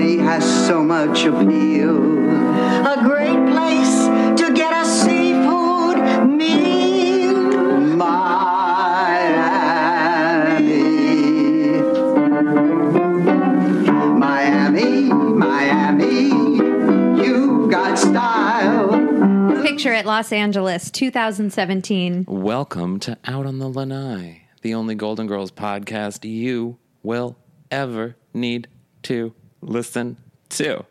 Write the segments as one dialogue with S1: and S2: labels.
S1: Miami has so much appeal. A great place to get a seafood meal. Miami. Miami, Miami, you got style.
S2: Picture it, Los Angeles, 2017.
S3: Welcome to Out on the Lanai, the only Golden Girls podcast you will ever need to listen to.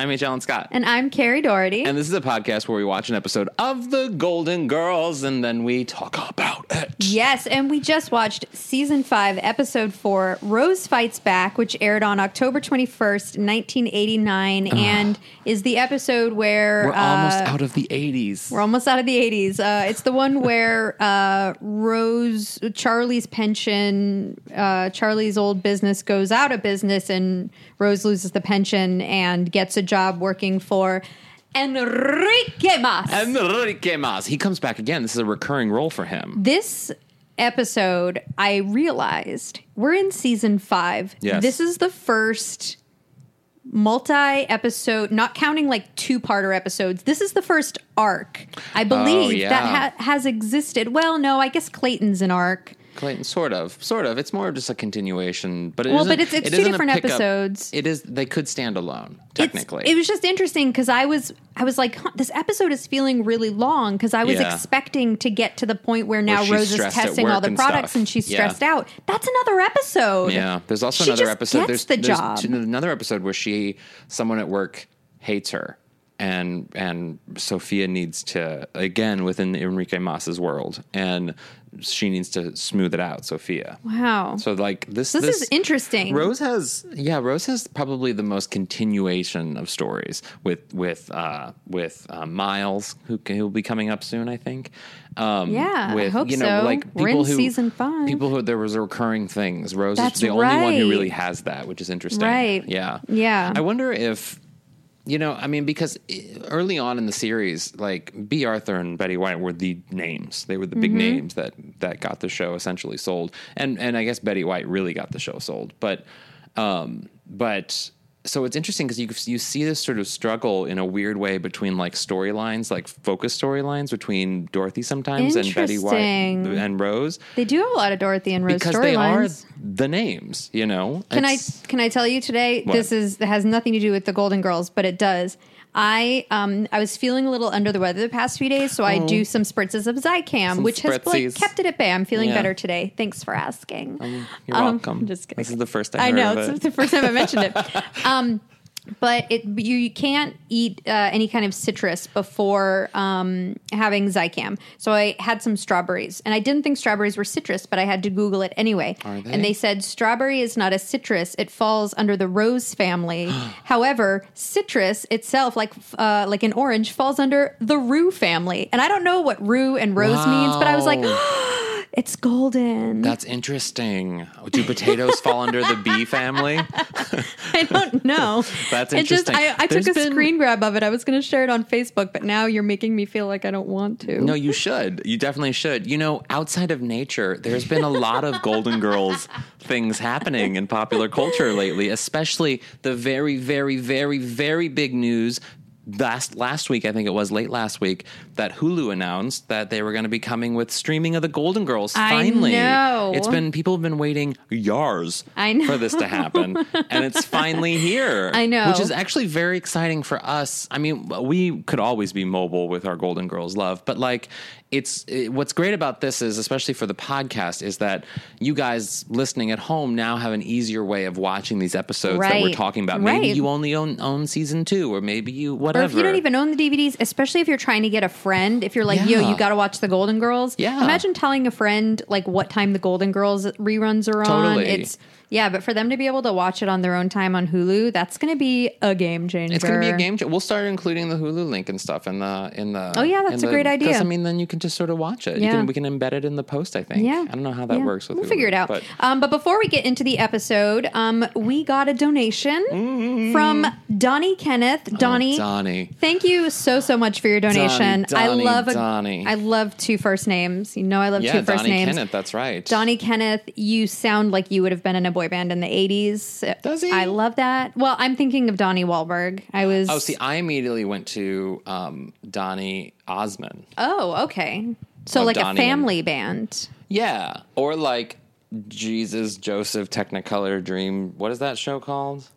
S3: I'm H. Allen Scott.
S2: And I'm Carrie Doherty.
S3: And this is a podcast where we watch an episode of The Golden Girls and then we talk about it.
S2: yes, and we just watched season five, episode four, Rose Fights Back, which aired on October 21st, 1989, and is the episode where
S3: We're almost
S2: uh,
S3: out of the 80s.
S2: We're almost out of the 80s. Uh, it's the one where uh, Rose, Charlie's pension, uh, Charlie's old business goes out of business, and Rose loses the pension and gets a job working for Enrique Mas.
S3: Enrique Mas. He comes back again. This is a recurring role for him.
S2: this episode, I realized we're in season five.
S3: Yes.
S2: This is the first multi episode, not counting like two parter episodes. This is the first arc, I oh, believe,
S3: Oh, yeah.
S2: that ha- has existed. Well, no, I guess Clayton's an arc.
S3: Clayton, sort of, sort of. It's more just a continuation, but it
S2: Well,
S3: isn't-
S2: but it's- it's
S3: it
S2: two
S3: isn't
S2: different episodes.
S3: It is. They could stand alone,
S2: It's-
S3: technically.
S2: it was just interesting because I was I was like, huh, this episode is feeling really long because I was
S3: Yeah.
S2: expecting to get to the point where now
S3: she's
S2: Rose is testing all the
S3: and
S2: products
S3: stuff.
S2: and she's
S3: Yeah.
S2: stressed out. That's another episode.
S3: Yeah, there's also
S2: She
S3: another episode. there's
S2: the
S3: there's
S2: job.
S3: another episode where she, someone at work, hates her, and and Sophia needs to again within Enrique Mas's world, and she needs to smooth it out. Sophia.
S2: Wow.
S3: So like this,
S2: This is interesting.
S3: Rose has, yeah, Rose has probably the most continuation of stories with with uh, with uh, Miles, who who will be coming up soon, I think. Um,
S2: Yeah, I
S3: with
S2: hope
S3: you know,
S2: so.
S3: like
S2: We're
S3: people
S2: in
S3: who
S2: season five.
S3: people who there was recurring things. Rose
S2: That's
S3: is the only one who really has that, which is interesting.
S2: Right.
S3: Yeah.
S2: Yeah.
S3: I wonder if. You know, I mean, because early on in the series, like Bea Arthur and Betty White were the names; they were the
S2: Mm-hmm.
S3: big names that that got the show essentially sold, and and I guess Betty White really got the show sold. But, um, but so it's interesting because you you see this sort of struggle in a weird way between like storylines, like focus storylines between Dorothy sometimes and Betty White and Rose
S2: They do have a lot of Dorothy and Rose
S3: because they are
S2: storylines.
S3: the names. You know,
S2: Can I can I tell you today?
S3: What?
S2: This is has nothing to do with the Golden Girls, but it does. I um I was feeling a little under the weather the past few days, so I do some spritzes of Zicam,
S3: Oh. Some
S2: which has like kept it at bay. I'm feeling
S3: Yeah.
S2: better today. Thanks for asking.
S3: You're
S2: Um,
S3: welcome.
S2: just kidding.
S3: This is the first I
S2: I know it's
S3: it.
S2: the first time I mentioned it. Um, but it you, you can't eat uh, any kind of citrus before um, having Zicam. So I had some strawberries, and I didn't think strawberries were citrus, but I had to Google it anyway.
S3: They?
S2: And they said strawberry is not a citrus; it falls under the rose family. However, citrus itself, like uh, like an orange, falls under the rue family. And I don't know what rue and rose means, but I was like. It's golden.
S3: That's interesting. Do potatoes fall under the bee family?
S2: I don't know.
S3: That's
S2: It just,
S3: interesting.
S2: I, I took a
S3: been-
S2: screen grab of it. I was going to share it on Facebook, but now you're making me feel like I don't want to.
S3: No, you should. You definitely should. You know, outside of nature, there's been a lot of Golden Girls things happening in popular culture lately, especially the very, very, very, very big news. Last last week, I think it was late last week, that Hulu announced that they were going to be coming with streaming of the Golden Girls.
S2: I
S3: Finally,
S2: know.
S3: it's been people have been waiting
S2: know.
S3: for this to happen, and it's finally here.
S2: I know.
S3: which is actually very exciting for us. I mean, we could always be mobile with our Golden Girls love, but like it's it, what's great about this is especially for the podcast is that you guys listening at home now have an easier way of watching these episodes that we're talking about. Maybe
S2: Right.
S3: you only own own season 2 or maybe you
S2: or
S3: whatever.
S2: if you don't even own the DVDs, especially if you're trying to get a friend, if you're like, yo, you got to watch the Golden Girls.
S3: Yeah.
S2: Imagine telling a friend like what time the Golden Girls reruns are on.
S3: Totally.
S2: It's Yeah, but for them to be able to watch it on their own time on Hulu, that's going to be a game changer.
S3: It's going to be a game. changer. We'll start including the Hulu link and stuff in the in the.
S2: Oh, yeah, that's a great
S3: the- 'cause,
S2: idea.
S3: I mean, then you can just sort of watch it. You
S2: Yeah.
S3: can, we can embed it in the post. I think.
S2: Yeah,
S3: I don't know how that
S2: Yeah.
S3: works with.
S2: We'll
S3: Hulu,
S2: figure it out.
S3: But
S2: um, but before we get into the episode, um, we got a donation from Donnie Kenneth. Donnie,
S3: Mm-hmm. Oh, Donnie.
S2: thank you so so much for your donation.
S3: Donnie,
S2: I love a,
S3: Donnie.
S2: I love two first names. You know, I love
S3: yeah,
S2: two first
S3: Donnie
S2: names.
S3: Kenneth. That's right.
S2: Donnie Kenneth, you sound like you would have been in a boy band in the 80s.
S3: Does he?
S2: I love that. Well, I'm thinking of Donnie Wahlberg. I was.
S3: Oh, see, I immediately went to um, Donny Osmond.
S2: Oh, okay. So,
S3: Oh,
S2: like
S3: Donnie
S2: a
S3: and-
S2: family band.
S3: Yeah, or like Jesus Joseph Technicolor Dream. What is that show called?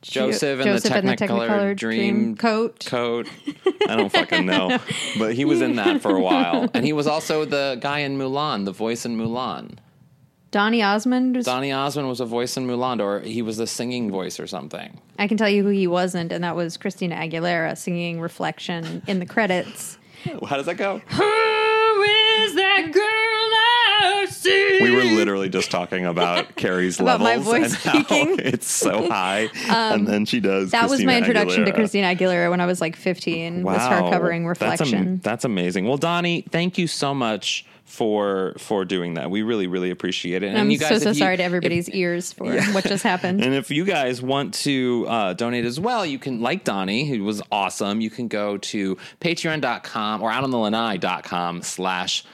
S3: Joseph and,
S2: Joseph
S3: the,
S2: and the
S3: Technicolor
S2: Technicolor
S3: Dream,
S2: Dream Coat.
S3: Coat. I don't fucking know, but he was in that for a while, and he was also the guy in Mulan, the voice in Mulan.
S2: Donny Osmond. Was,
S3: Donny Osmond was a voice in Mulan, or he was the singing voice or something.
S2: I can tell you who he wasn't, and that was Christina Aguilera singing Reflection in the credits.
S3: How does that go?
S2: Who is that girl I see?
S3: We were literally just talking about Carrie's
S2: About my
S3: levels
S2: voice
S3: and how
S2: peaking. Um,
S3: it's so high, and then she does.
S2: That was my
S3: Christina
S2: introduction to Christina Aguilera when I was like 15. Was her covering
S3: That's am-
S2: Reflection.
S3: That's, amazing. Well, Donnie, thank you so much for for doing that. We really, really appreciate it. And
S2: I'm
S3: you guys,
S2: so so
S3: you-
S2: sorry to
S3: if-
S2: everybody's ears for what just happened.
S3: And if you guys want to uh, donate as well, you can, like Donnie, who was awesome, you can go to patreon.com or out on the Lanai.com slash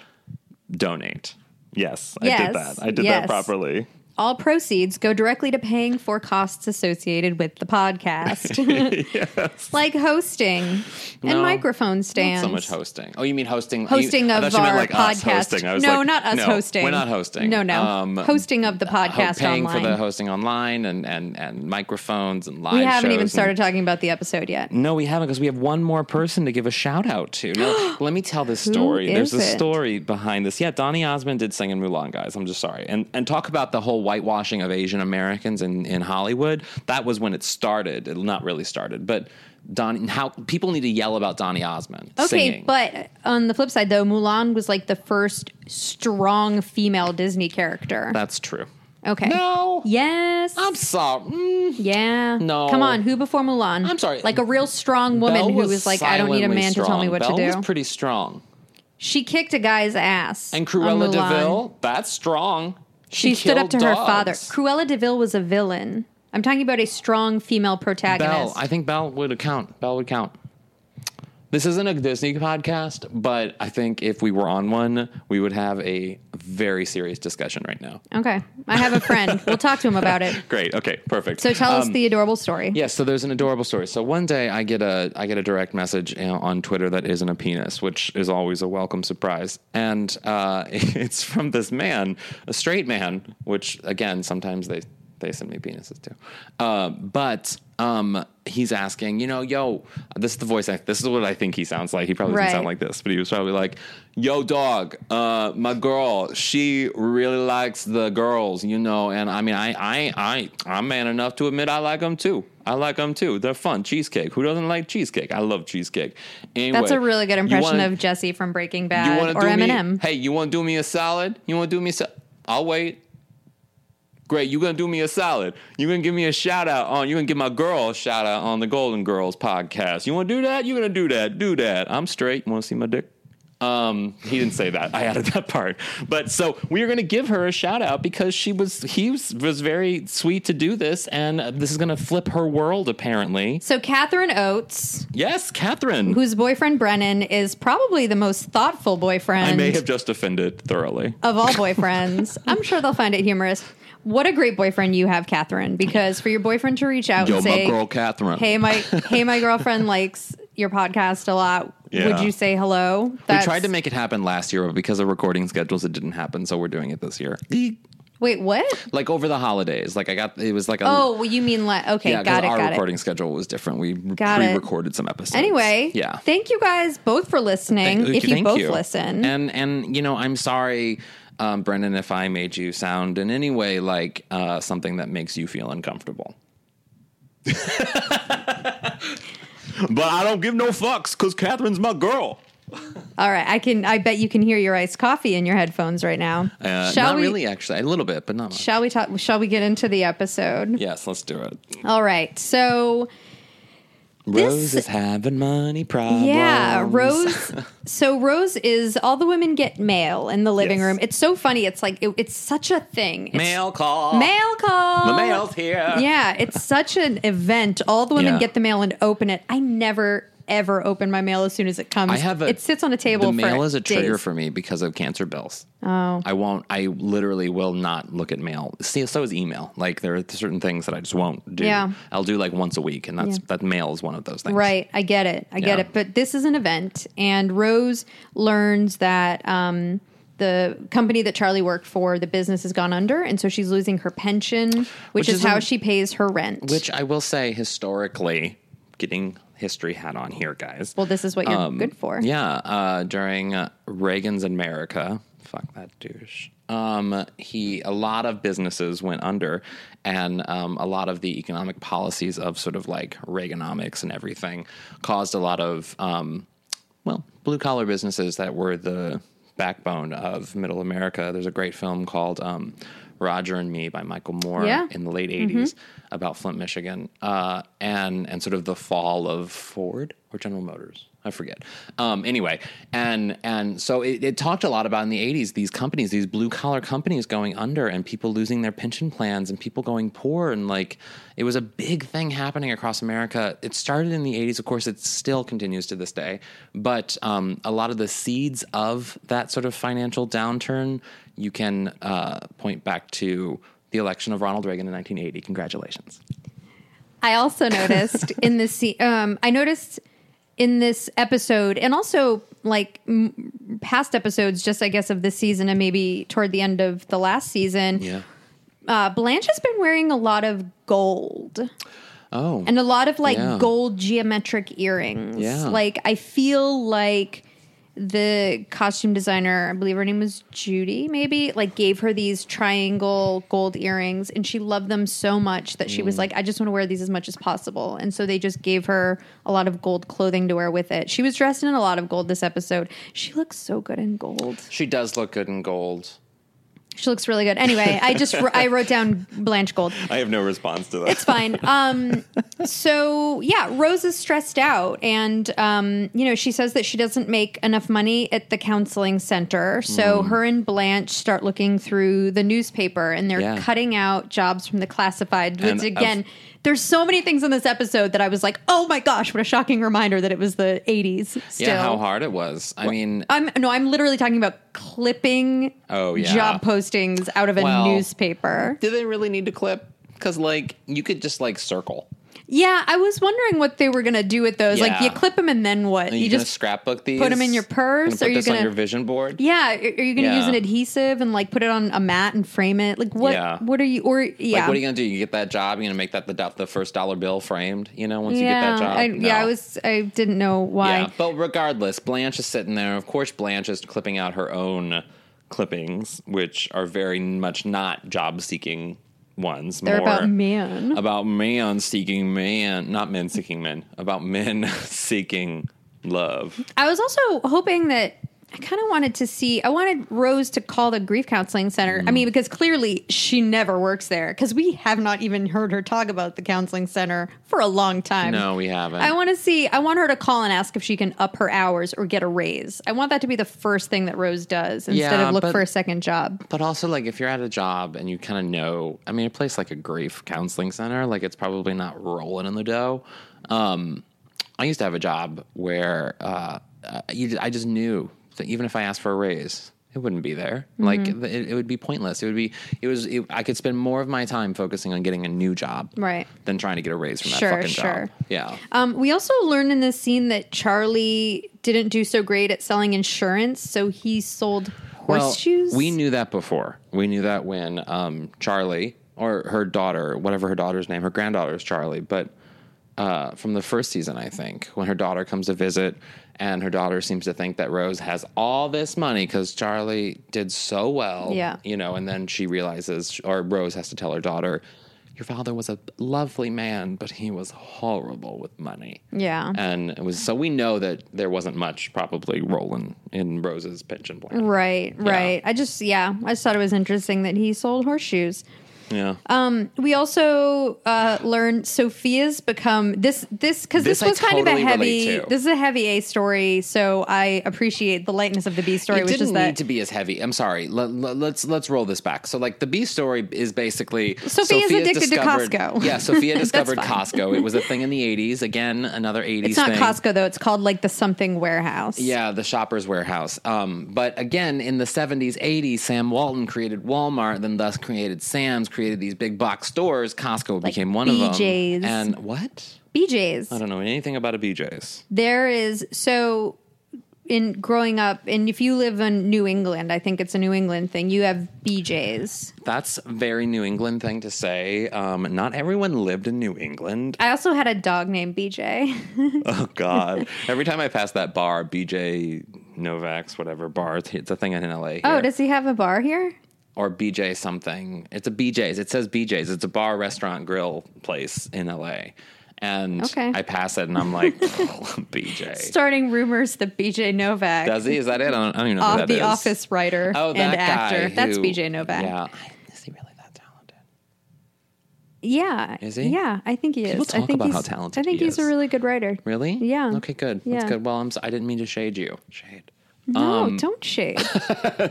S3: donate. Yes, I did that. I did
S2: yes.
S3: that properly.
S2: All proceeds go directly to paying for costs associated with the podcast, yes. like hosting and
S3: No,
S2: microphone
S3: Not
S2: stands.
S3: so much hosting. Oh, you mean hosting?
S2: Hosting
S3: you,
S2: of our
S3: like
S2: podcast.
S3: hosting. I was
S2: no,
S3: like,
S2: not us
S3: no,
S2: hosting.
S3: We're not hosting.
S2: No, no.
S3: Um,
S2: hosting of the
S3: ho-
S2: podcast
S3: paying
S2: online.
S3: for the hosting online and, and, and microphones and live
S2: we haven't even
S3: and-
S2: started talking about the episode yet.
S3: No, we haven't because we have one more person to give a shout out to. Now, let me tell this story. There's a
S2: it?
S3: story behind this. Yeah, Donny Osmond did sing in Mulan, guys. I'm just sorry. And and talk about the whole whitewashing of Asian Americans in, in Hollywood. That was when it started. It not really started, but Donny, how people need to yell about Donny Osmond
S2: Okay,
S3: singing.
S2: but on the flip side, though, Mulan was like the first strong female Disney character.
S3: that's true.
S2: okay.
S3: No.
S2: Yes.
S3: I'm sorry. Mm,
S2: yeah.
S3: No.
S2: Come on. Who before Mulan?
S3: I'm sorry.
S2: Like a real strong woman
S3: Belle
S2: who was like, I don't need a man to tell me what
S3: Belle
S2: to
S3: was
S2: do.
S3: pretty strong.
S2: she kicked a guy's ass.
S3: And Cruella.
S2: de
S3: Vil, that's strong.
S2: She, stood up to
S3: killed
S2: her father. Cruella de Vil was a villain. I'm talking about a strong female protagonist.
S3: Belle, I think Belle would count. Belle would count. This isn't a Disney podcast, but I think if we were on one, we would have a very serious discussion right now.
S2: okay. I have a friend. we'll talk to him about it.
S3: Great. Okay. Perfect.
S2: So tell us
S3: Um,
S2: the adorable story.
S3: Yes, so there's an adorable story. So one day I get a I get a direct message you know, on Twitter that isn't a penis, which is always a welcome surprise, and uh, it's from this man, a straight man, which again sometimes they they send me penises too, uh, but um, he's asking, you know, yo, this is the voice. This is what I think he sounds like. He probably doesn't
S2: Right.
S3: sound like this, but he was probably like, "Yo, dog, uh, my girl, she really likes the girls, you know." And I mean, I, I, I, I'm man enough to admit I like them too. I like them too. They're fun. Cheesecake. Who doesn't like cheesecake? I love cheesecake. Anyway,
S2: That's a really good impression
S3: wanna-
S2: of Jesse from Breaking Bad or Eminem.
S3: Me, hey, you want to do me a salad? You want to do me? Sa- I'll wait. Great, you're gonna do me a salad. You're gonna give me a shout out on. You're gonna give my girl a shout out on the Golden Girls podcast. You want to do that? You gonna do that? Do that. I'm straight. You want to see my dick? Um, he didn't say that. I added that part. But so we are going to give her a shout out because she was he was, was very sweet to do this, and this is going to flip her world. Apparently,
S2: So Catherine Oates,
S3: yes, Catherine.
S2: whose boyfriend Brennan is probably the most thoughtful boyfriend
S3: I may have just offended thoroughly.
S2: of all boyfriends. I'm sure they'll find it humorous. What a great boyfriend you have, Catherine, because for your boyfriend to reach out
S3: Yo,
S2: and
S3: my
S2: say,
S3: girl Catherine.
S2: "Hey, my hey, my girlfriend likes your podcast a lot,"
S3: Yeah.
S2: would you say hello?
S3: we tried to make it happen last year, but because of recording schedules, it didn't happen. So we're doing it this year.
S2: Wait, what?
S3: Like over the holidays, like I got it was like a
S2: Oh, well, you mean like okay,
S3: yeah, 'cause
S2: got it,
S3: our
S2: got it.
S3: recording schedule was different. We
S2: Got
S3: pre-recorded some episodes.
S2: Anyway,
S3: yeah.
S2: Thank you guys both for listening.
S3: Thank-
S2: if you
S3: thank
S2: both
S3: you.
S2: listen,
S3: and and you know, I'm sorry, um, Brendan, if I made you sound in any way like uh, something that makes you feel uncomfortable. but I don't give no fucks because Catherine's my girl.
S2: All right, I can. I bet you can hear your iced coffee in your headphones right now.
S3: Uh,
S2: shall
S3: not
S2: we?
S3: really, actually. A little bit, but not much.
S2: Shall we talk? Shall we get into the episode?
S3: yes, let's do it.
S2: All right. So
S3: Rose is having money problems.
S2: yeah, Rose. so Rose is all the women get mail in the living
S3: Yes.
S2: room. It's so funny. It's like it, it's such a thing. It's
S3: Mail call.
S2: Mail call.
S3: The mail's here.
S2: Yeah, it's such an event. All the women
S3: Yeah.
S2: get the mail and open it. I never ever open my mail as soon as it comes.
S3: I have a.
S2: it sits on a table.
S3: The mail is a trigger
S2: days.
S3: for me because of cancer bills.
S2: Oh,
S3: I won't. I literally will not look at mail. See, so is email. Like there are certain things that I just won't do.
S2: Yeah.
S3: I'll do like once a week, and that's
S2: Yeah.
S3: that mail is one of those things.
S2: Right, I get it. I get
S3: Yeah.
S2: it. But this is an event, and Rose learns that um, the company that Charlie worked for, the business has gone under, and so she's losing her pension, which,
S3: Which
S2: is, how she pays her rent.
S3: Which I will say, historically, getting history hat on here, guys.
S2: well, this is what you're good for.
S3: Yeah, uh, during uh, Reagan's America, fuck that douche. Um, he a lot of businesses went under, and um, a lot of the economic policies of sort of like Reaganomics and everything caused a lot of um, well blue collar businesses that were the backbone of Middle America. There's a great film called um, Roger and Me by Michael Moore
S2: Yeah.
S3: in the late 80s about Flint, Michigan, uh, and and sort of the fall of Ford or General Motors. I forget. Um, anyway, and and so it, it talked a lot about in the '80s these companies, these blue collar companies going under, and people losing their pension plans, and people going poor, and like it was a big thing happening across America. It started in the '80s, of course, it still continues to this day, but um, a lot of the seeds of that sort of financial downturn you can uh, point back to the election of Ronald Reagan in 1980. Congratulations.
S2: I also noticed in this scene, um, I noticed in this episode, and also like m- past episodes, just I guess of this season, and maybe toward the end of the last season,
S3: Yeah.
S2: uh, Blanche has been wearing a lot of gold
S3: Oh.
S2: and a lot of like
S3: Yeah.
S2: gold geometric earrings.
S3: Yeah.
S2: Like I feel like the costume designer, I believe her name was Judy, maybe, like gave her these triangle gold earrings and she loved them so much that she was
S3: Mm.
S2: like, I just want to wear these as much as possible. And so they just gave her a lot of gold clothing to wear with it. She was dressed in a lot of gold this episode. She looks so good in gold.
S3: she does look good in gold.
S2: She looks really good. Anyway, I just I wrote down Blanche Gold.
S3: I have no response to that.
S2: It's fine. Um, so yeah, Rose is stressed out, and um, you know she says that she doesn't make enough money at the counseling center. So
S3: Hmm.
S2: her and Blanche start looking through the newspaper, and they're
S3: Yeah.
S2: cutting out jobs from the classified.
S3: And
S2: Which
S3: of-
S2: again, there's so many things in this episode that I was like, oh my gosh, what a shocking reminder that it was the 80s. Still.
S3: Yeah, how hard it was. I mean,
S2: I'm no, I'm literally talking about clipping
S3: Oh, yeah.
S2: job postings out of a
S3: Well,
S2: newspaper.
S3: do they really need to clip? Because like you could just like circle.
S2: Yeah, I was wondering what they were gonna do with those. Like,
S3: Yeah.
S2: you clip them and then what?
S3: You,
S2: you just
S3: scrapbook these?
S2: put them in your purse,
S3: Gonna put
S2: or you
S3: this on
S2: gonna-
S3: your vision board?
S2: yeah. Are are you gonna use
S3: Yeah.
S2: an adhesive and like put it on a mat and frame it? Like, what?
S3: Yeah.
S2: What are you? Or yeah,
S3: Like, what are you gonna do? You get that job? You're gonna make that the do- the first dollar bill framed? You know, once you get that job.
S2: I, yeah. I was. I didn't know why.
S3: Yeah, but regardless, Blanche is sitting there. Of course, Blanche is clipping out her own clippings, which are very much not job seeking ones.
S2: They're
S3: more
S2: about man.
S3: About man seeking man, not men seeking men. About men seeking love.
S2: I was also hoping that I kind of wanted to see. I wanted Rose to call the grief counseling center. I mean, because clearly she never works there. Because we have not even heard her talk about the counseling center for a long time.
S3: No, we haven't.
S2: I want to see. I want her to call and ask if she can up her hours or get a raise. I want that to be the first thing that Rose does instead
S3: Yeah,
S2: of look
S3: but-
S2: for a second job.
S3: But also, like, if you're at a job and you kind of know, I mean, a place like a grief counseling center, like, it's probably not rolling in the dough. Um, I used to have a job where uh, uh, you, I just knew that even if I asked for a raise, it wouldn't be there. Like,
S2: Mm-hmm.
S3: it, it would be pointless. It would be, it was, it, I could spend more of my time focusing on getting a new job,
S2: Right.
S3: than trying to get a raise from that
S2: Sure,
S3: fucking
S2: sure.
S3: job. Yeah.
S2: Um, we also learned in this scene that Charlie didn't do so great at selling insurance, so he sold horseshoes.
S3: we knew that before. We knew that when um, Charlie or her daughter, whatever her daughter's name, her granddaughter is Charlie, but uh, from the first season, I think, when her daughter comes to visit, and her daughter seems to think that Rose has all this money because Charlie did so well,
S2: Yeah.
S3: you know, and then she realizes, or Rose has to tell her daughter, your father was a lovely man, but he was horrible with money.
S2: Yeah.
S3: And it was so we know that there wasn't much probably rolling in Rose's pension plan.
S2: Right, right. I just, yeah, I just thought it was interesting that he sold horseshoes.
S3: Yeah.
S2: Um, we also uh, learned Sophia's become this this because this,
S3: This I
S2: was kind
S3: totally
S2: of a heavy. This is a heavy A story, so I appreciate the lightness of the B story,
S3: it
S2: which
S3: didn't
S2: is that
S3: need to be as heavy. I'm sorry. Let, let, let's let's roll this back. So like the B story is basically
S2: Sophia's addicted to Costco.
S3: Yeah, Sophia discovered. Costco. It was a thing in the 80s. Again, another 80s
S2: it's not
S3: thing.
S2: Costco though; it's called like the something warehouse.
S3: Yeah, the Shoppers Warehouse. Um, but again, in the 70s, 80s, Sam Walton created Walmart, then thus created Sam's, created these big box stores. Costco became one
S2: BJ's.
S3: of them. And what?
S2: BJ's.
S3: I don't know anything about a BJ's.
S2: There is so in growing up, and if you live in New England, I think it's a New England thing. You have BJ's.
S3: That's a very New England thing to say. Um, not everyone lived in New England.
S2: I also had a dog named BJ.
S3: Oh God! Every time I pass that bar, BJ Novak's whatever bar, it's it's a thing in LA. Here.
S2: oh, does he have a bar here?
S3: Or BJ something. It's a BJ's. It says BJ's. It's a bar, restaurant, grill place in LA. And
S2: Okay.
S3: I pass it and I'm like, oh, BJ.
S2: Starting rumors that BJ Novak,
S3: Does he? Is that it? I don't, I don't even know who that
S2: the
S3: is.
S2: Office writer
S3: Oh,
S2: and
S3: that
S2: actor.
S3: guy
S2: That's BJ Novak.
S3: Yeah. Is he really that talented?
S2: Yeah.
S3: Is he?
S2: Yeah, I think he is.
S3: People
S2: I think
S3: about
S2: he's,
S3: how talented
S2: I think
S3: he
S2: he's a really good writer.
S3: Really?
S2: Yeah.
S3: Okay, good.
S2: Yeah.
S3: That's good. Well, I'm, si didn't mean to shade you. Shade.
S2: No,
S3: Um,
S2: don't shade.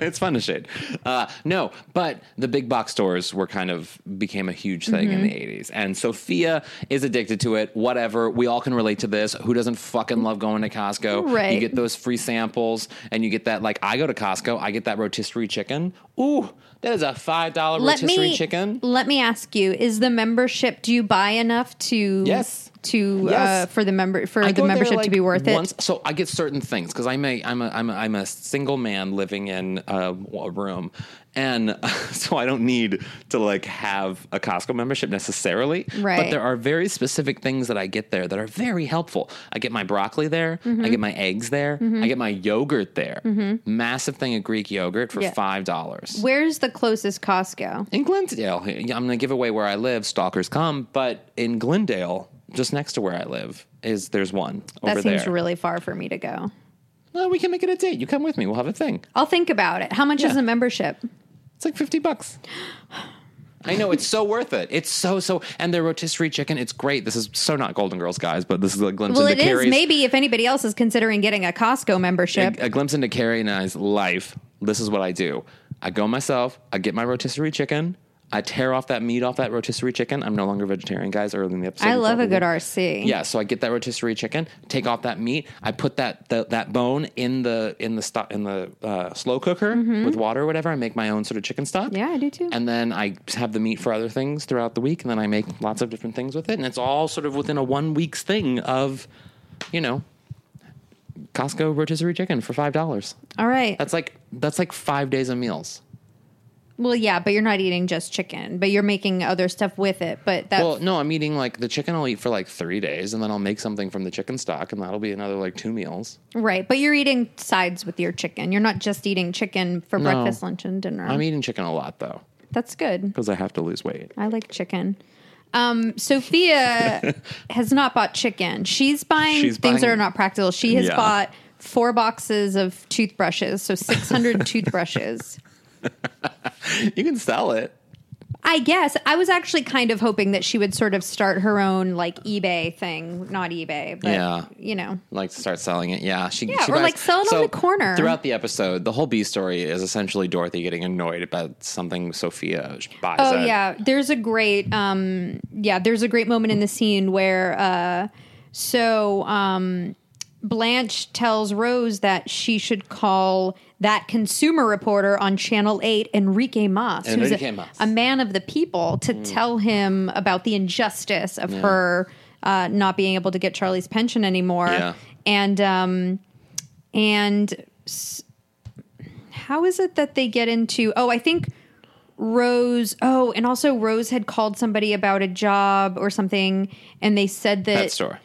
S3: it's fun to shade. Uh, no, but the big box stores were kind of became a huge thing in the
S2: Mm-hmm.
S3: 80s. And Sophia is addicted to it. Whatever. We all can relate to this. Who doesn't fucking love going to Costco?
S2: Right.
S3: You get those free samples and you get that, like, I go to Costco, I get that rotisserie chicken. Ooh, that is a $5
S2: let
S3: rotisserie
S2: me
S3: chicken.
S2: let me ask you: Is the membership? Do you buy enough to
S3: Yes.
S2: To uh, for the member for
S3: I
S2: the membership to be worth
S3: once,
S2: it?
S3: So I get certain things because I'm a I'm a I'm a I'm a single man living in a, a room, and so I don't need to like have a Costco membership necessarily.
S2: Right.
S3: But there are very specific things that I get there that are very helpful. I get my broccoli there.
S2: Mm-hmm.
S3: I get my eggs there. I get my yogurt there. Mm-hmm. Massive thing of Greek yogurt for
S2: Yeah.
S3: five dollars.
S2: Where's the closest Costco?
S3: In Glendale, I'm going to give away where I live. Stalkers come, but in Glendale, just next to where I live, is there's one
S2: That seems
S3: there.
S2: really far for me to go.
S3: Well, we can make it a date. You come with me. We'll have a thing.
S2: I'll think about it. How much is a membership?
S3: It's like 50 bucks. I know it's so worth it. It's so so, and their rotisserie chicken. It's great. This is so not Golden Girls, guys, but this is a glimpse
S2: Well,
S3: into
S2: it is.
S3: Carrie's
S2: Maybe if anybody else is considering getting a Costco membership,
S3: a, a glimpse into Carrie and I's life. This is what I do. I go myself. I get my rotisserie chicken. I tear off that meat off that rotisserie chicken. I'm no longer vegetarian, guys. Early in the episode,
S2: I love a good RC.
S3: Yeah, so I get that rotisserie chicken, take off that meat, I put that the, that bone in the in the stock in the uh, slow cooker with water or whatever. I make my own sort of chicken stock.
S2: Mm-hmm. Yeah, I do too.
S3: And then I have the meat for other things throughout the week, and then I make lots of different things with it, and it's all sort of within a one week's thing of, you know, Costco rotisserie chicken for five dollars.
S2: All right.
S3: That's like that's like five days of meals.
S2: Well, yeah, but you're not eating just chicken, but you're making other stuff with it. But that
S3: Well, no, I'm eating like the chicken. I'll eat for like three days, and then I'll make something from the chicken stock, and that'll be another like two meals.
S2: right, but you're eating sides with your chicken. You're not just eating chicken for
S3: No.
S2: breakfast, lunch, and dinner.
S3: I'm eating chicken a lot though,
S2: That's good.
S3: because I have to lose weight.
S2: I like chicken. Um, Sophia has not bought chicken. She's buying
S3: She's
S2: things that
S3: buying-
S2: are not practical. She has
S3: Yeah.
S2: bought four boxes of toothbrushes, so 600 toothbrushes.
S3: You can sell it.
S2: I guess I was actually kind of hoping that she would sort of start her own like eBay thing, not eBay, but
S3: Yeah.
S2: you know,
S3: like to start selling it. Yeah, she
S2: Yeah,
S3: she
S2: or,
S3: buys-
S2: like, sell it on the corner.
S3: Throughout the episode, the whole B story is essentially Dorothy getting annoyed about something Sophia buys.
S2: Oh
S3: at-
S2: yeah, there's a great um yeah, there's a great moment in the scene where uh so um Blanche tells Rose that she should call that consumer reporter on Channel 8, Enrique Mas, who's a,
S3: Mas.
S2: a man of the people, to tell him about the injustice of her uh, not being able to get Charlie's pension anymore.
S3: Yeah.
S2: And um and s- how is it that they get into oh, I think Rose. Oh, and also Rose had called somebody about a job or something, and they said that.
S3: Pet store.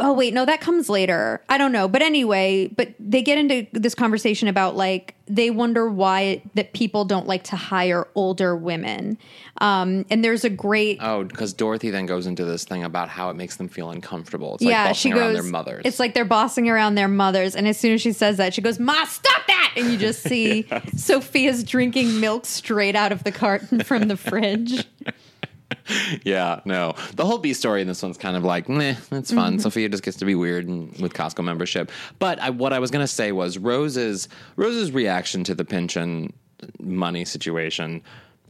S2: Oh wait, no, that comes later. I don't know, but anyway, but they get into this conversation about like they wonder why that people don't like to hire older women. Um, and there's a great
S3: Oh, because Dorothy then goes into this thing about how it makes them feel uncomfortable. It's like
S2: yeah,
S3: bossing
S2: she
S3: around
S2: goes.
S3: their mothers.
S2: It's like they're bossing around their mothers, and as soon as she says that, she goes, "Ma, stop that!" And you just see Sophia's drinking milk straight out of the carton from the fridge.
S3: yeah, no. The whole B story in this one's kind of like, meh, it's fun.
S2: Mm-hmm.
S3: Sophia just gets to be weird and, with Costco membership. But I, what I was going to say was Rose's Rose's reaction to the pension money situation,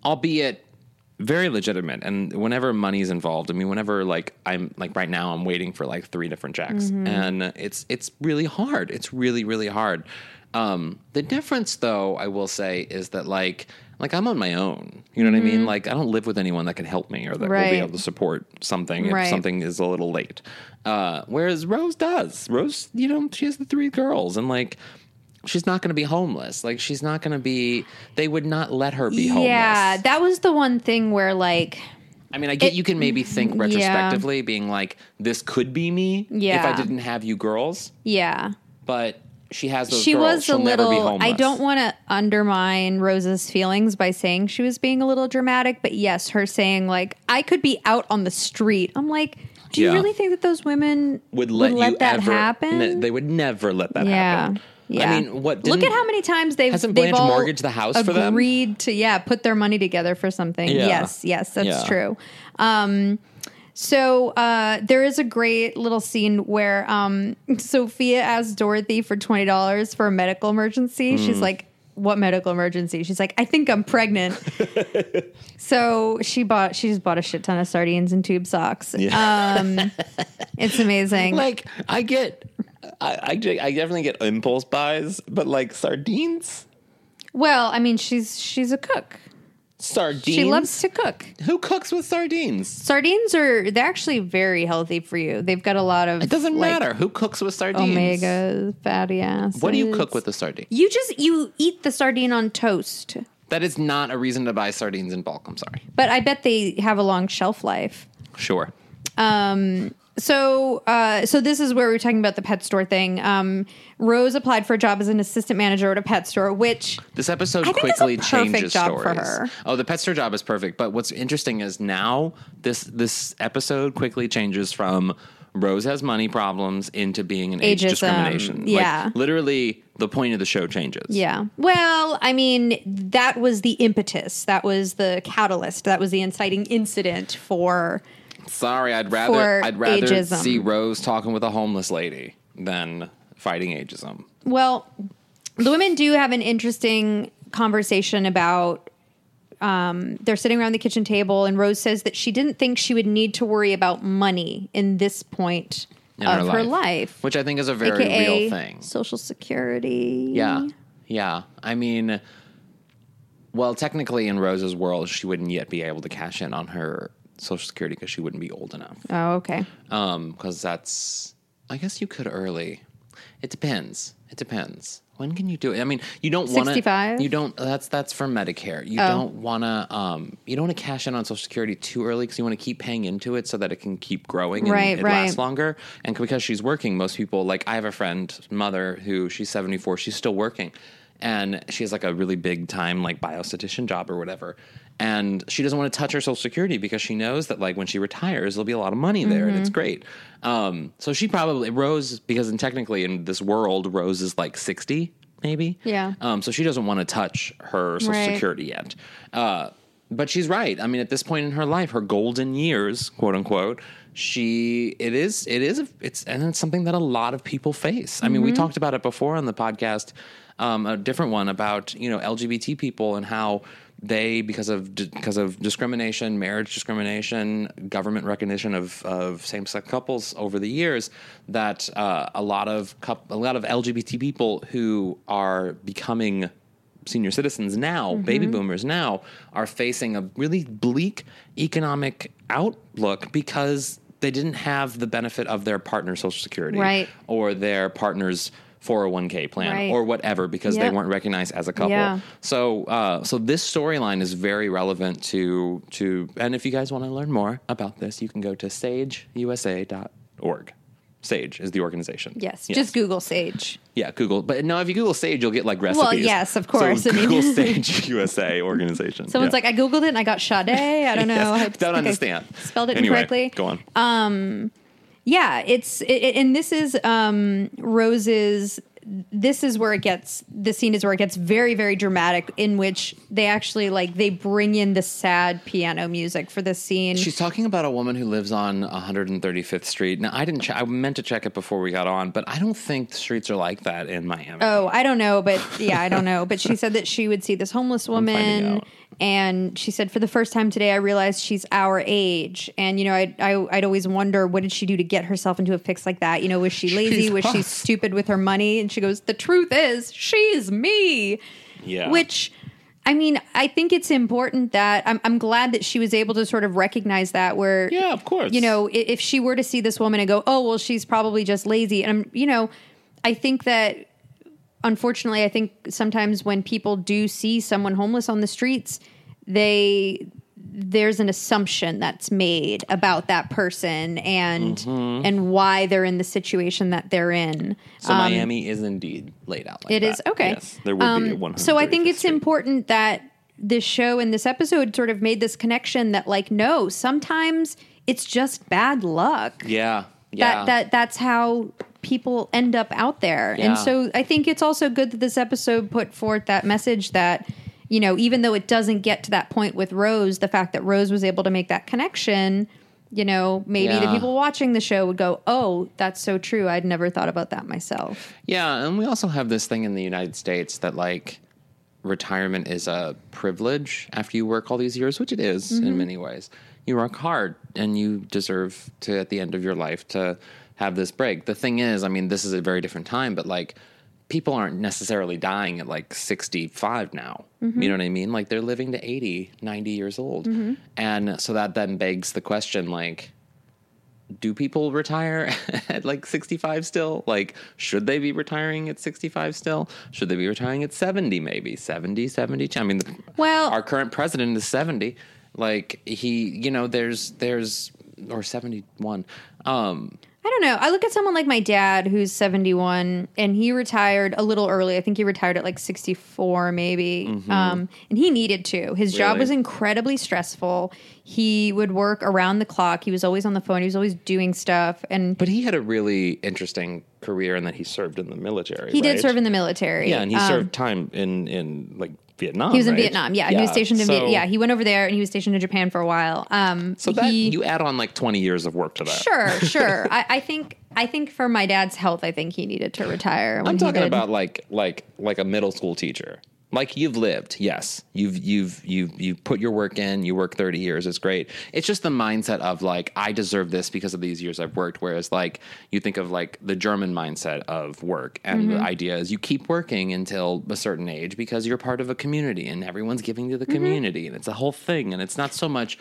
S3: albeit very legitimate. And whenever money's involved, I mean, whenever like I'm like right now, I'm waiting for like three different checks,
S2: Mm-hmm.
S3: and it's it's really hard. It's really really hard. Um, the difference, though, I will say, is that like like I'm on my own. You know what I mean? Like I don't live with anyone that can help me or that will
S2: Mm-hmm.
S3: Be able to support something if
S2: Right.
S3: something is a little late. Uh, whereas Rose does. Rose, you know, she has the three girls, and like she's not going to be homeless. Like she's not going to be. They would not let her be homeless.
S2: Yeah, that was the one thing where like
S3: I mean, I get
S2: It-
S3: you can maybe think
S2: yeah.
S3: retrospectively, being like, "This could be me if I didn't have you girls,"
S2: yeah.
S3: but she has those.
S2: she
S3: girls.
S2: was
S3: She'll
S2: a little i don't want to undermine rose's feelings by saying she was being a little dramatic but yes her saying like i could be out on the street i'm like do you really think that those women
S3: would let, you
S2: that
S3: ever,
S2: happen
S3: ne- they would never let that
S2: yeah
S3: happen.
S2: yeah.
S3: I mean, what?
S2: Look at how many times they've
S3: hasn't
S2: they've all
S3: mortgaged the house for them?
S2: Agreed to yeah, put their money together for something.
S3: Yeah.
S2: Yes, yes, that's
S3: Yeah.
S2: true. Um, so uh, there is a great little scene where um, Sophia asks Dorothy for twenty dollars for a medical emergency. She's
S3: Mm.
S2: like, "What medical emergency?" She's like, "I think I'm pregnant." so she bought she just bought a shit ton of sardines and tube socks. Um, it's amazing.
S3: Like I get, I, I, I definitely get impulse buys, but like sardines,
S2: well, I mean, she's she's a cook.
S3: Sardines.
S2: She loves to cook.
S3: Who cooks with sardines?
S2: Sardines are they're actually very healthy for you. They've got a lot of
S3: It doesn't
S2: like,
S3: matter who cooks with sardines.
S2: omega fatty acids.
S3: What do you cook with the sardine?
S2: You just you eat the sardine on toast.
S3: That is not a reason to buy sardines in bulk. I'm sorry.
S2: But I bet they have a long shelf life.
S3: Sure.
S2: Um, So uh so this is where we're talking about the pet store thing. Um Rose applied for a job as an assistant manager at a pet store, which
S3: This episode
S2: I think it's a
S3: quickly changes stories.
S2: her.
S3: Oh, the pet store job is perfect. But what's interesting is now this this episode quickly changes from Rose has money problems into being an age discrimination.
S2: yeah.
S3: Like, literally, the point of the show changes.
S2: yeah. Well, I mean, that was the impetus. That was the catalyst. That was the inciting incident for
S3: Sorry, I'd rather I'd rather
S2: ageism.
S3: see Rose talking with a homeless lady than fighting ageism.
S2: Well, the women do have an interesting conversation about. Um, they're sitting around the kitchen table, and Rose says that she didn't think she would need to worry about money in this point
S3: In
S2: of her life,
S3: which I think is a very
S2: aka
S3: real thing.
S2: Social Security.
S3: Yeah. Yeah. I mean, well, technically, in Rose's world, she wouldn't yet be able to cash in on her Social Security because she wouldn't be old enough.
S2: Oh, okay.
S3: Um, because that's, I guess you could early. It depends. It depends. When can you do it? I mean, you don't want to.
S2: 65?
S3: You don't. That's that's for Medicare. You
S2: Oh.
S3: don't want to. Um, you don't want to cash in on Social Security too early because you want to keep paying into it so that it can keep growing and
S2: Right,
S3: it
S2: right.
S3: lasts longer. And because she's working, most people like I have a friend, mother, who she's seventy four. She's still working, and she has like a really big time like biostatistician job or whatever. And she doesn't want to touch her Social Security because she knows that like when she retires, there'll be a lot of money there, and
S2: Mm-hmm.
S3: it's great. Um, so she probably Rose because in technically in this world, Rose is like sixty maybe.
S2: Yeah.
S3: Um, so she doesn't want to touch her Social
S2: Right.
S3: Security yet. Uh, but she's right. I mean, at this point in her life, her golden years, quote unquote, she it is it is it's and it's something that a lot of people face. I mean, we talked about it before on the podcast, um, a different one about you know LGBT people and how they because of because of discrimination, marriage discrimination, government recognition of, of same sex couples over the years, that uh, a lot of a lot of LGBT people who are becoming senior citizens now, baby boomers now, are facing a really bleak economic outlook because they didn't have the benefit of their partner's social security
S2: Right.
S3: or their partner's 401k plan
S2: Right.
S3: or whatever because they weren't recognized as a couple.
S2: Yeah.
S3: So uh, so this storyline is very relevant to to and if you guys want to learn more about this, you can go to sageusa.org. Sage is the organization.
S2: Yes, just Google Sage.
S3: Yeah, Google. But no, if you Google Sage, you'll get like recipes.
S2: Well, yes, of course.
S3: So Google Sage USA organization.
S2: Someone's
S3: Yeah.
S2: like, I googled it and I got Sade. I don't know.
S3: Yes,
S2: I
S3: don't
S2: think I
S3: understand.
S2: spelled it
S3: anyway,
S2: incorrectly.
S3: Go on.
S2: Yeah, it's it, and this is um Rose's this is where it gets the scene is where it gets very very dramatic in which they actually like they bring in the sad piano music for this scene.
S3: She's talking about a woman who lives on 135th Street. Now, I didn't. Che- I meant to check it before we got on, but I don't think the streets are like that in Miami.
S2: Oh, I don't know, but yeah, I don't know. But she said that she would see this homeless woman. And she said for the first time today, I realized she's our age. And you know, I, I I'd always wonder what did she do to get herself into a fix like that? You know, was she lazy?
S3: She's
S2: was she stupid with her money? And she goes, the truth is, she's me.
S3: Yeah.
S2: Which. I mean, I think it's important that I'm, I'm glad that she was able to sort of recognize that. Where,
S3: Yeah, of course.
S2: you know, i- if she were to see this woman and go, "Oh, well, she's probably just lazy," and I'm, you know, I think that unfortunately, I think sometimes when people do see someone homeless on the streets, they there's an assumption that's made about that person and
S3: Mm-hmm.
S2: and why they're in the situation that they're in.
S3: so Miami is indeed laid out like
S2: um, It is okay.
S3: Yes, there would be
S2: Um,
S3: 135th
S2: So I think it's
S3: Street.
S2: important that this show and this episode sort of made this connection that like no, sometimes it's just bad luck.
S3: Yeah, yeah.
S2: That that that's how people end up out there.
S3: Yeah.
S2: And so I think it's also good that this episode put forth that message that you know, even though it doesn't get to that point with Rose, the fact that Rose was able to make that connection, you know, maybe the people watching the show would go, "Oh, that's so true. I'd never thought about that myself."
S3: Yeah, and we also have this thing in the United States that like retirement is a privilege after you work all these years, which it is
S2: Mm-hmm.
S3: in many ways. You work hard and you deserve to at the end of your life to have this break. The thing is, I mean, this is a very different time, but like people aren't necessarily dying at like 65 now.
S2: Mm-hmm.
S3: You know what I mean? Like they're living to 80, 90 years old.
S2: Mm-hmm.
S3: And so that then begs the question like do people retire at like 65 still? Like, should they be retiring at 65 still? Should they be retiring at 70 maybe? 70, 72? I mean, the,
S2: Well-
S3: our current president is 70. Like, he, you know, there's, there's, or 71. Um,
S2: I don't know. I look at someone like my dad who's 71 and he retired a little early. I think he retired at like 64 maybe. Um, and he needed to. His job was incredibly stressful. He would work around the clock. He was always on the phone. He was always doing stuff and
S3: but he had a really interesting career in that he served in the military.
S2: he did serve in the military.
S3: Yeah, and he
S2: Um,
S3: served time in, in like Vietnam.
S2: He was in
S3: right?
S2: Vietnam. Yeah, he was stationed in
S3: so-
S2: Vietnam. Yeah, he went over there and he was stationed in Japan for a while. Um,
S3: So that,
S2: he,
S3: you add on like 20 years of work to that.
S2: Sure, sure. I, I think I think for my dad's health, I think he needed to retire.
S3: I'm talking about like like like a middle school teacher. Like you've lived, yes. You've you've you've you put your work in. You work 30 years. It's great. It's just the mindset of like I deserve this because of these years I've worked. Whereas like you think of like the German mindset of work, and
S2: Mm-hmm.
S3: the idea is you keep working until a certain age because you're part of a community and everyone's giving to the
S2: Mm-hmm.
S3: community, and it's a whole thing. And it's not so much.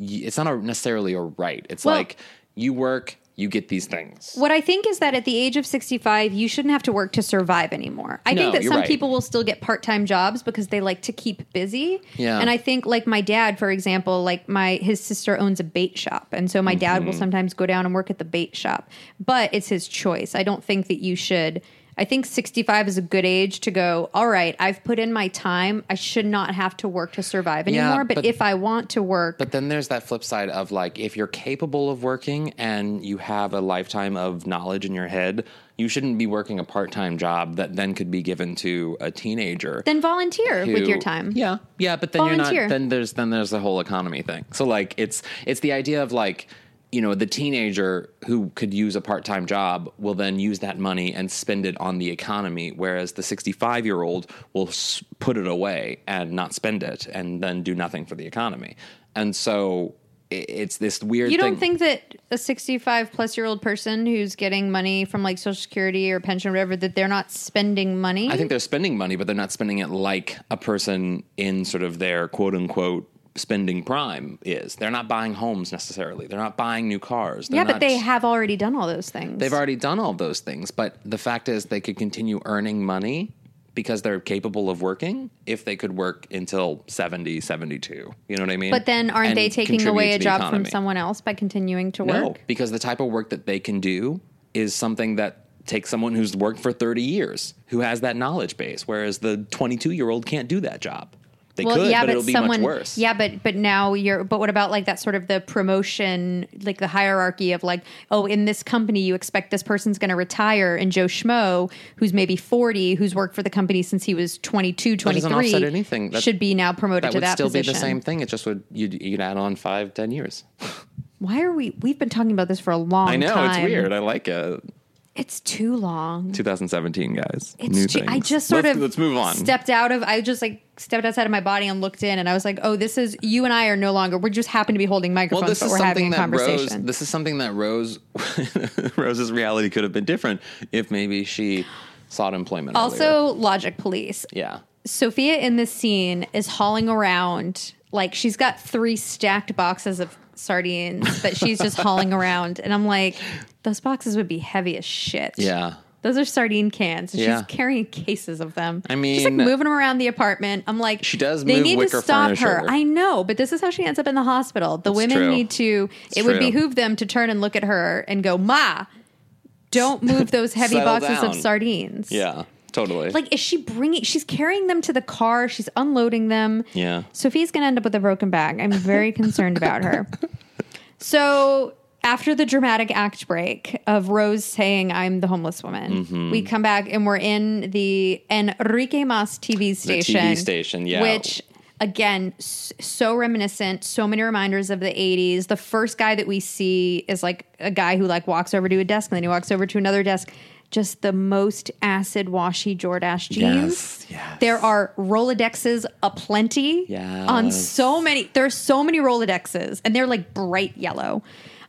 S3: It's not a, necessarily a right. It's
S2: Well-
S3: like you work, you get these things.
S2: What I think is that at the age of 65, you shouldn't have to work to survive anymore. I
S3: No,
S2: think that some
S3: right.
S2: people will still get part time jobs because they like to keep busy.
S3: Yeah.
S2: And I think, like my dad, for example, like my his sister owns a bait shop, and so my dad will
S3: Mm-hmm.
S2: sometimes go down and work at the bait shop, but it's his choice. I don't think that you should. I think 65 is a good age to go, all right, I've put in my time. I should not have to work to survive
S3: Yeah,
S2: anymore. but,
S3: but-
S2: if I want to work,
S3: But then there's that flip side of like if you're capable of working and you have a lifetime of knowledge in your head, you shouldn't be working a part-time job that then could be given to a teenager.
S2: then volunteer with your time.
S3: Yeah, yeah, but then you're not. Then there's then there's the whole economy thing. So like it's it's the idea of like you know the teenager who could use a part time job will then use that money and spend it on the economy, whereas the 65 year old will put it away and not spend it and then do nothing for the economy. And so it's this weird.
S2: You don't
S3: thing.
S2: think that a 65 plus year old person who's getting money from like Social Security or pension or whatever, that they're not spending money?
S3: I think they're spending money, but they're not spending it like a person in sort of their quote unquote spending prime is. They're not buying homes necessarily. They're not buying new cars. They're
S2: yeah, but they have already done all those things.
S3: They've already done all those things, but the fact is they could continue earning money because they're capable of working if they could work until 70, 72. You know what I mean?
S2: But then aren't
S3: And
S2: they taking away a job from someone else by continuing to work?
S3: No, because the type of work that they can do is something that takes someone who's worked for 30 years, who has that knowledge base, whereas the 22 year old can't do that job. They could, but, it'll be much worse.
S2: Yeah, but but now you're. But what about like that sort of the promotion, like the hierarchy of like, oh, in this company you expect this person's going to retire, and Joe Schmo, who's maybe forty, who's worked for the company since he was 22,
S3: doesn't
S2: 23,
S3: offset anything. That-
S2: should be now promoted
S3: that
S2: to
S3: would
S2: that
S3: still
S2: position.
S3: be the same thing. It just would you'd, you'd add on five, ten years.
S2: Why are we? We've been talking about this for a long
S3: I know
S2: time.
S3: it's weird. I like it.
S2: It's too long.
S3: 2017, guys.
S2: It's
S3: New
S2: too, I just sort
S3: let's,
S2: of
S3: let's move on.
S2: Stepped out of. I just like stepped outside of my body and looked in, and I was like, "Oh, this is you and I are no longer. We just happen to be holding microphones,
S3: well, this
S2: but
S3: is
S2: we're having a
S3: that Rose.
S2: conversation."
S3: This is something that Rose, Rose's reality could have been different if maybe she sought employment.
S2: also,
S3: earlier.
S2: logic police.
S3: yeah,
S2: Sophia in this scene is hauling around like she's got three stacked boxes of sardines that she's just hauling around, and I'm like, those boxes would be heavy as shit.
S3: yeah.
S2: Those are sardine cans. and
S3: Yeah.
S2: She's carrying cases of them.
S3: I mean,
S2: she's like moving them around the apartment. I'm like,
S3: She does
S2: They need to stop her. I know, but this is how she ends up in the hospital. The women
S3: true.
S2: need to.
S3: It's
S2: it would behoove them to turn and look at her and go, "Ma, don't move those heavy boxes
S3: down.
S2: of sardines."
S3: Yeah, totally.
S2: Like, is she bringing? She's carrying them to the car. She's unloading them.
S3: Yeah.
S2: Sophie's going to end up with a broken back. I'm very concerned about her. So after the dramatic act break of Rose saying, "I'm the homeless woman,"
S3: Mm-hmm.
S2: we come back and we're in the Enrique Mas TV station.
S3: TV station, yeah.
S2: Which. Again, so reminiscent, so many reminders of the 80s. The first guy that we see is like a guy who like walks over to a desk and then he walks over to another desk. Just the most acid washy Jordache jeans.
S3: Yes, yes.
S2: There are Rolodexes aplenty
S3: Yes.
S2: on so many. There's so many Rolodexes, and they're like bright yellow.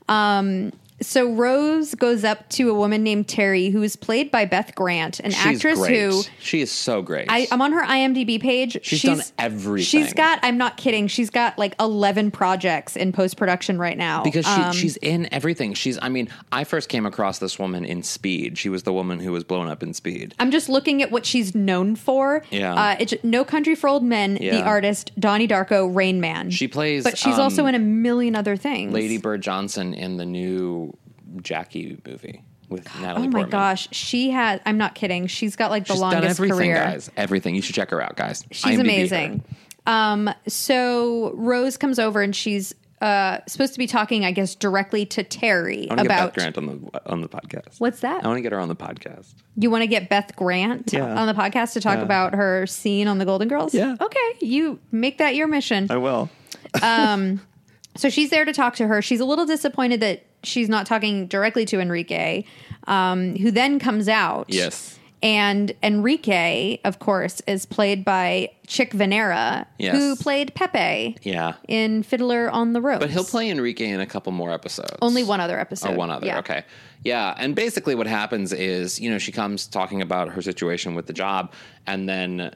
S2: Um, so Rose goes up to a woman named Terry, who is played by Beth Grant, an
S3: She's
S2: actress
S3: great.
S2: who
S3: she is so great.
S2: I, I'm on her IMDb page.
S3: She's done everything.
S2: She's got. I'm not kidding. She's got like 11 projects in post production right now.
S3: because she,
S2: Um,
S3: she's in everything. She's. I mean, I first came across this woman in Speed. She was the woman who was blown up in Speed.
S2: I'm just looking at what she's known for.
S3: Yeah.
S2: Uh, it's No Country for Old Men, The Artist, Donnie Darko, Rain Man.
S3: She plays,
S2: But she's
S3: um,
S2: also in a million other things.
S3: Lady Bird Johnson in the new Jackie movie with Natalie
S2: Oh my
S3: Portman.
S2: gosh. She has, I'm not kidding. She's got like the
S3: She's done
S2: longest
S3: everything,
S2: career.
S3: guys. Everything. You should check her out, guys.
S2: She's
S3: IMDb
S2: amazing.
S3: her.
S2: Um, so Rose comes over and she's uh, supposed to be talking, I guess, directly to Terry
S3: I want to get
S2: about
S3: Beth Grant on the on the podcast.
S2: What's that?
S3: I want to get her on the podcast.
S2: You want to get Beth Grant
S3: Yeah.
S2: on the podcast to talk
S3: Yeah.
S2: about her scene on the Golden Girls?
S3: Yeah.
S2: Okay. You make that your mission.
S3: I will.
S2: um, So she's there to talk to her. She's a little disappointed that she's not talking directly to Enrique, um, who then comes out.
S3: Yes.
S2: And Enrique, of course, is played by Chick Vennera,
S3: Yes.
S2: who played Pepe
S3: Yeah.
S2: in Fiddler on the Roof.
S3: But he'll play Enrique in a couple more episodes.
S2: only one other episode.
S3: Or one other.
S2: Yeah.
S3: Okay. Yeah. And basically, what happens is, you know, she comes talking about her situation with the job, and then,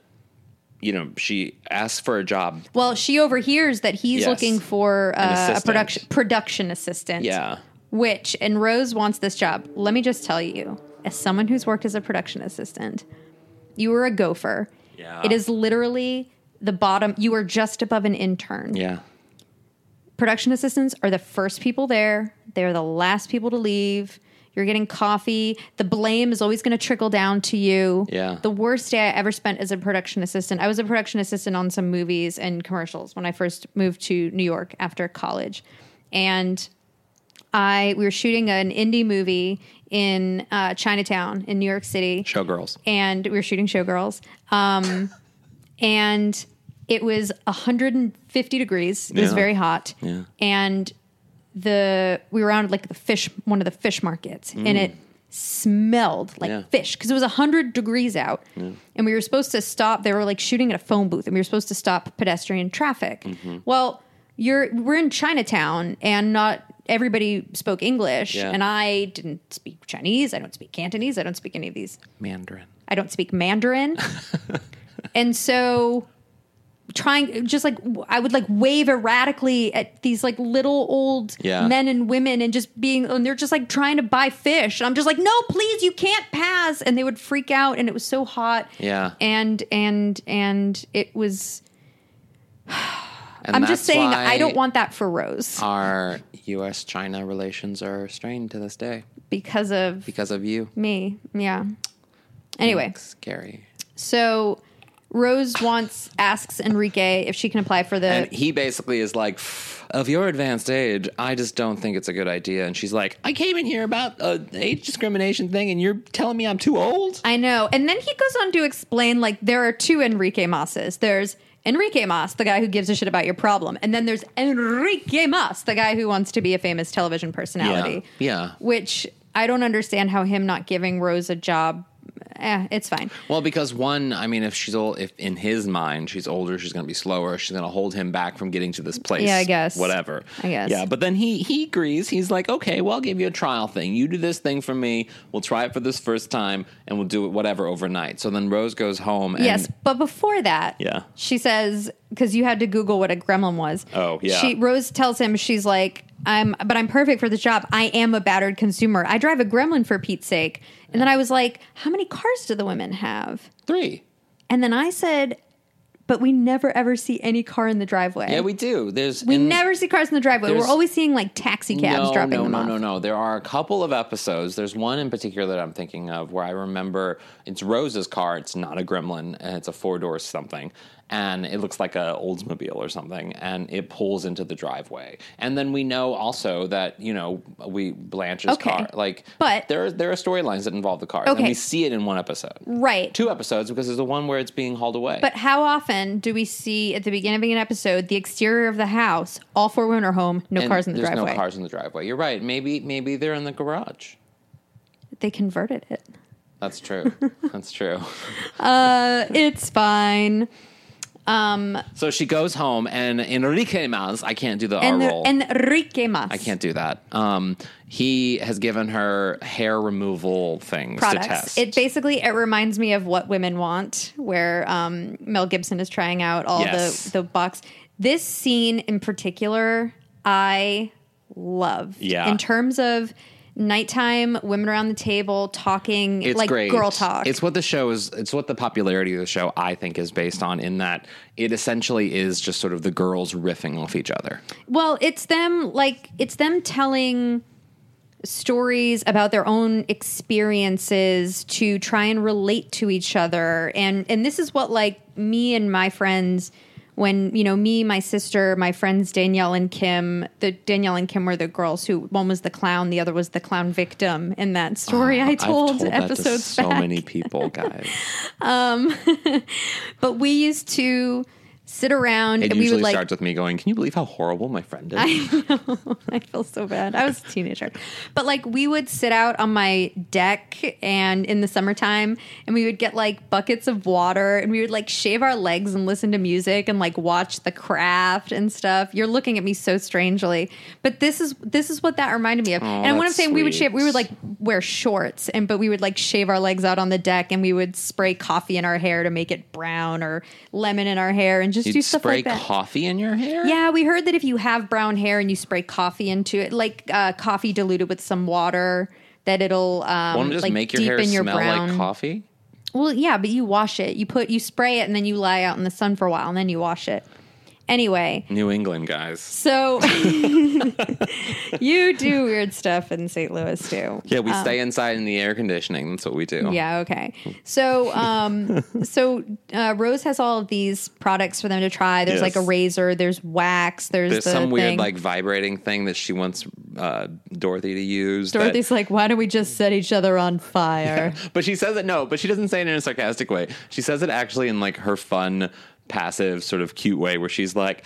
S3: you know, she asks for a job.
S2: Well, she overhears that he's
S3: Yes.
S2: looking for uh, a production production assistant.
S3: Yeah.
S2: Which and Rose wants this job. Let me just tell you, as someone who's worked as a production assistant, you were a gopher.
S3: Yeah.
S2: It is literally the bottom. You are just above an intern.
S3: Yeah.
S2: Production assistants are the first people there. They're the last people to leave. You're getting coffee. The blame is always going to trickle down to you.
S3: Yeah.
S2: The worst day I ever spent as a production assistant. I was a production assistant on some movies and commercials when I first moved to New York after college. And I we were shooting an indie movie in uh, Chinatown in New York City
S3: Showgirls.
S2: and we were shooting Showgirls. Um, and it was 150 degrees. It was very hot.
S3: Yeah.
S2: And the we were on like the fish one of the fish markets and it smelled like
S3: Yeah.
S2: fish because it was 100 degrees out and we were supposed to stop they were like shooting at a phone booth and we were supposed to stop pedestrian traffic
S3: Mm-hmm.
S2: well you're we're in chinatown and not everybody spoke english
S3: Yeah.
S2: and i didn't speak chinese i don't speak cantonese i don't speak any of these
S3: Mandarin.
S2: I don't speak Mandarin. and so trying just like I would like wave erratically at these like little old
S3: Yeah.
S2: men and women and just being and they're just like trying to buy fish. And I'm just like, "No, please, you can't pass." And they would freak out and it was so hot.
S3: Yeah.
S2: And and and it was
S3: And
S2: I'm just saying I don't want that for Rose.
S3: Our U.S. China relations are strained to this day
S2: because of
S3: because of you.
S2: me. Yeah. Anyway,
S3: Scary.
S2: so Rose wants asks Enrique if she can apply for the
S3: And he basically is like, of your advanced age, I just don't think it's a good idea. And she's like, I came in here about a age discrimination thing, and you're telling me I'm too old.
S2: I know. And then he goes on to explain like there are two Enrique Mosses. There's Enrique Mas, the guy who gives a shit about your problem. And then there's Enrique Mas, the guy who wants to be a famous television personality.
S3: Yeah, yeah.
S2: Which I don't understand how him not giving Rose a job. Eh, it's fine.
S3: Well, because one, I mean, if she's old, if in his mind she's older, she's going to be slower. She's going to hold him back from getting to this place.
S2: Yeah, I guess.
S3: Whatever.
S2: I guess.
S3: Yeah, but then he he agrees. He's like, okay, well, I'll give you a trial thing. You do this thing for me. We'll try it for this first time, and we'll do it whatever overnight. So then Rose goes home. And,
S2: yes, but before that,
S3: Yeah.
S2: she says because you had to Google what a gremlin was.
S3: Oh, yeah.
S2: She Rose tells him she's like, I'm, but I'm perfect for this job. I am a battered consumer. I drive a gremlin for Pete's sake. And then I was like, how many cars do the women have?
S3: three.
S2: And then I said, but we never ever see any car in the driveway.
S3: Yeah, we do. There's
S2: We
S3: in-
S2: never see cars in the driveway. We're always seeing like taxi cabs
S3: no,
S2: dropping
S3: no,
S2: them
S3: no,
S2: off.
S3: No, no, There are a couple of episodes. There's one in particular that I'm thinking of where I remember it's Rose's car. It's not a Gremlin, and it's a four door something, and it looks like a Oldsmobile or something, and it pulls into the driveway. And then we know also that you know we Blanche's
S2: Okay.
S3: car. Like,
S2: But-
S3: there are, there are storylines that involve the and
S2: Okay.
S3: we see it in one episode,
S2: Right.
S3: two episodes because there's the one where it's being hauled away.
S2: But how often do we see at the beginning of an episode the exterior of the house, all four women are home, no
S3: And
S2: cars in the
S3: there's
S2: driveway?
S3: no cars in the driveway. You're right. Maybe maybe they're in the garage.
S2: They converted it.
S3: That's true. That's true.
S2: Uh, it's fine.
S3: So she goes home, and Enrique Mas, I can't do the
S2: And
S3: R roll.
S2: Enrique Mas.
S3: I can't do that. Um, he has given her hair removal things
S2: products.
S3: to test.
S2: It basically it reminds me of what women want, where um, Mel Gibson is trying out all
S3: Yes.
S2: the the box. This scene in particular, I love.
S3: Yeah.
S2: In terms of nighttime, women around the table talking
S3: it's
S2: like
S3: great.
S2: girl talk.
S3: It's what the show is. It's what the popularity of the show, I think, is based on. In that it essentially is just sort of the girls riffing off each other.
S2: Well, it's them like it's them telling stories about their own experiences to try and relate to each other and and this is what like me and my friends when you know me my sister my friends danielle and kim the danielle and kim were the girls who one was the clown the other was the clown victim in that story ah, i
S3: I've
S2: told,
S3: told that to so
S2: back.
S3: many people, guys.
S2: Um, but we used to sit around
S3: It
S2: and we
S3: usually
S2: would like
S3: starts with me going, "Can you believe how horrible my friend is?"
S2: I feel so bad. I was a teenager. But like we would sit out on my deck and in the summertime and we would get like buckets of water and we would like shave our legs and listen to music and like watch the craft and stuff. You're looking at me so strangely. But this is this is what that reminded me of. and when I'm saying we would shave we would like wear shorts and but we would like shave our legs out on the deck and we would spray coffee in our hair to make it brown or lemon in our hair and just do
S3: You'd
S2: stuff
S3: spray
S2: like that.
S3: coffee in your hair.
S2: Yeah, we heard that if you have brown hair and you spray coffee into it, like uh, coffee diluted with some water, that it'll um,
S3: Won't it just
S2: like
S3: make your
S2: deepen
S3: hair
S2: your
S3: smell
S2: brown.
S3: like coffee?
S2: Well, yeah, but you wash it. You put you spray it and then you lie out in the sun for a while and then you wash it. Anyway,
S3: New England guys.
S2: so you do weird stuff in St. Louis too.
S3: Yeah, we stay inside in the air conditioning. That's what we do.
S2: Um, Yeah, okay. So, um, so uh, Rose has all of these products for them to try. There's like a razor, there's wax, there's,
S3: There's
S2: the
S3: some weird like vibrating thing that she wants uh, Dorothy to use. that-
S2: Dorothy's like, why don't we just set each other on fire?
S3: but she says it no, but she doesn't say it in a sarcastic way. She says it actually in like her fun, passive, sort of cute way where she's like,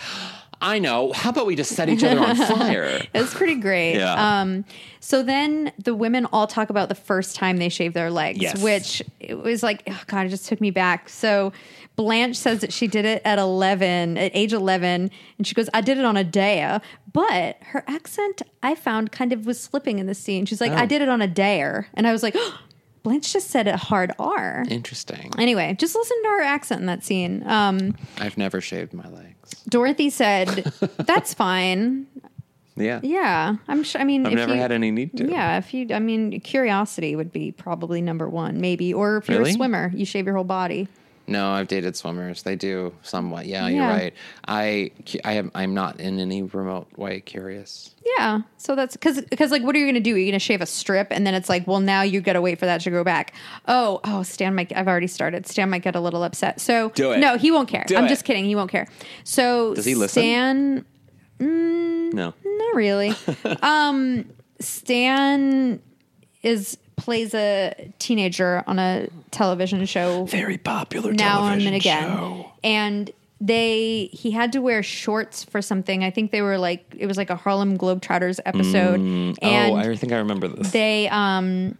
S3: I know, how about we just set each other on fire?
S2: It's pretty great.
S3: Yeah.
S2: Um, so then the women all talk about the first time they shaved their legs,
S3: Yes.
S2: which it was like, oh God, it just took me back. So Blanche says that she did it at 11, at age 11, and she goes, I did it on a dare. But her accent, I found, kind of was slipping in the scene. She's like,
S3: Oh.
S2: I did it on a dare. And I was like, Blanche just said a hard R.
S3: Interesting.
S2: Anyway, just listen to her accent in that scene. Um,
S3: I've never shaved my legs.
S2: Dorothy said, "That's fine.
S3: Yeah.
S2: Yeah, I'm sure. I mean,
S3: I've
S2: if
S3: never
S2: you-
S3: had any need to.
S2: Yeah, if you, I mean, curiosity would be probably number one, maybe. Or if you're
S3: Really?
S2: a swimmer, you shave your whole body.
S3: No, I've dated swimmers. They do somewhat. Yeah, you're right. I I am I'm not in any remote way curious.
S2: Yeah. So that's because because like what are you gonna do? You're gonna shave a strip and then it's like, well, now you gotta wait for that to grow back. Oh, oh, Stan might. I've already started. Stan might get a little upset. So
S3: Do it.
S2: No, he won't care.
S3: Do
S2: I'm
S3: it.
S2: just kidding. He won't care. So
S3: Does he listen?
S2: Stan,
S3: No.
S2: not really. um, Stan is plays a teenager on a television show
S3: Very popular
S2: now and then again. And they he had to wear shorts for something. I think they were like it was like a Harlem Globetrotters episode. and
S3: oh, I think I remember this.
S2: they um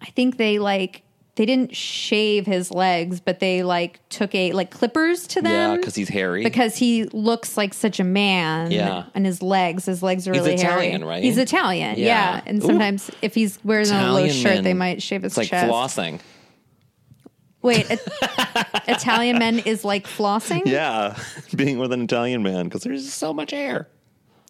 S2: I think they like they didn't shave his legs, but they like took a like clippers to them.
S3: yeah, because he's hairy.
S2: because he looks like such a man.
S3: Yeah.
S2: And his legs, his legs are
S3: He's
S2: really
S3: Italian,
S2: hairy.
S3: right?
S2: He's Italian, yeah.
S3: Yeah.
S2: And
S3: Ooh.
S2: sometimes if he's wearing a low shirt,
S3: men,
S2: they might shave his
S3: It's like
S2: chest.
S3: flossing.
S2: Wait, it- Italian men is like flossing?
S3: Yeah, being with an Italian man because there's so much hair.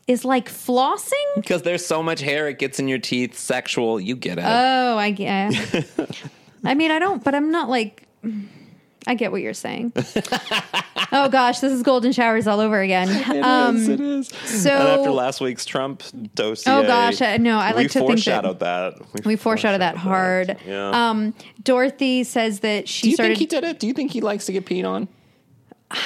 S2: Is like flossing?
S3: Because there's so much hair, it gets in your teeth. Sexual, you get it.
S2: Oh, I get. I mean, I don't, but I'm not like. I get what you're saying. oh gosh, this is golden showers all over again. Um,
S3: it is.
S2: so-
S3: and after last week's Trump dossier,
S2: Oh, gosh, I- no, I like to think that-
S3: foreshadowed that.
S2: we foreshadowed that hard.
S3: Yeah.
S2: Um, Dorothy says that she
S3: Do you
S2: started.
S3: think he did it? Do you think he likes to get peed on?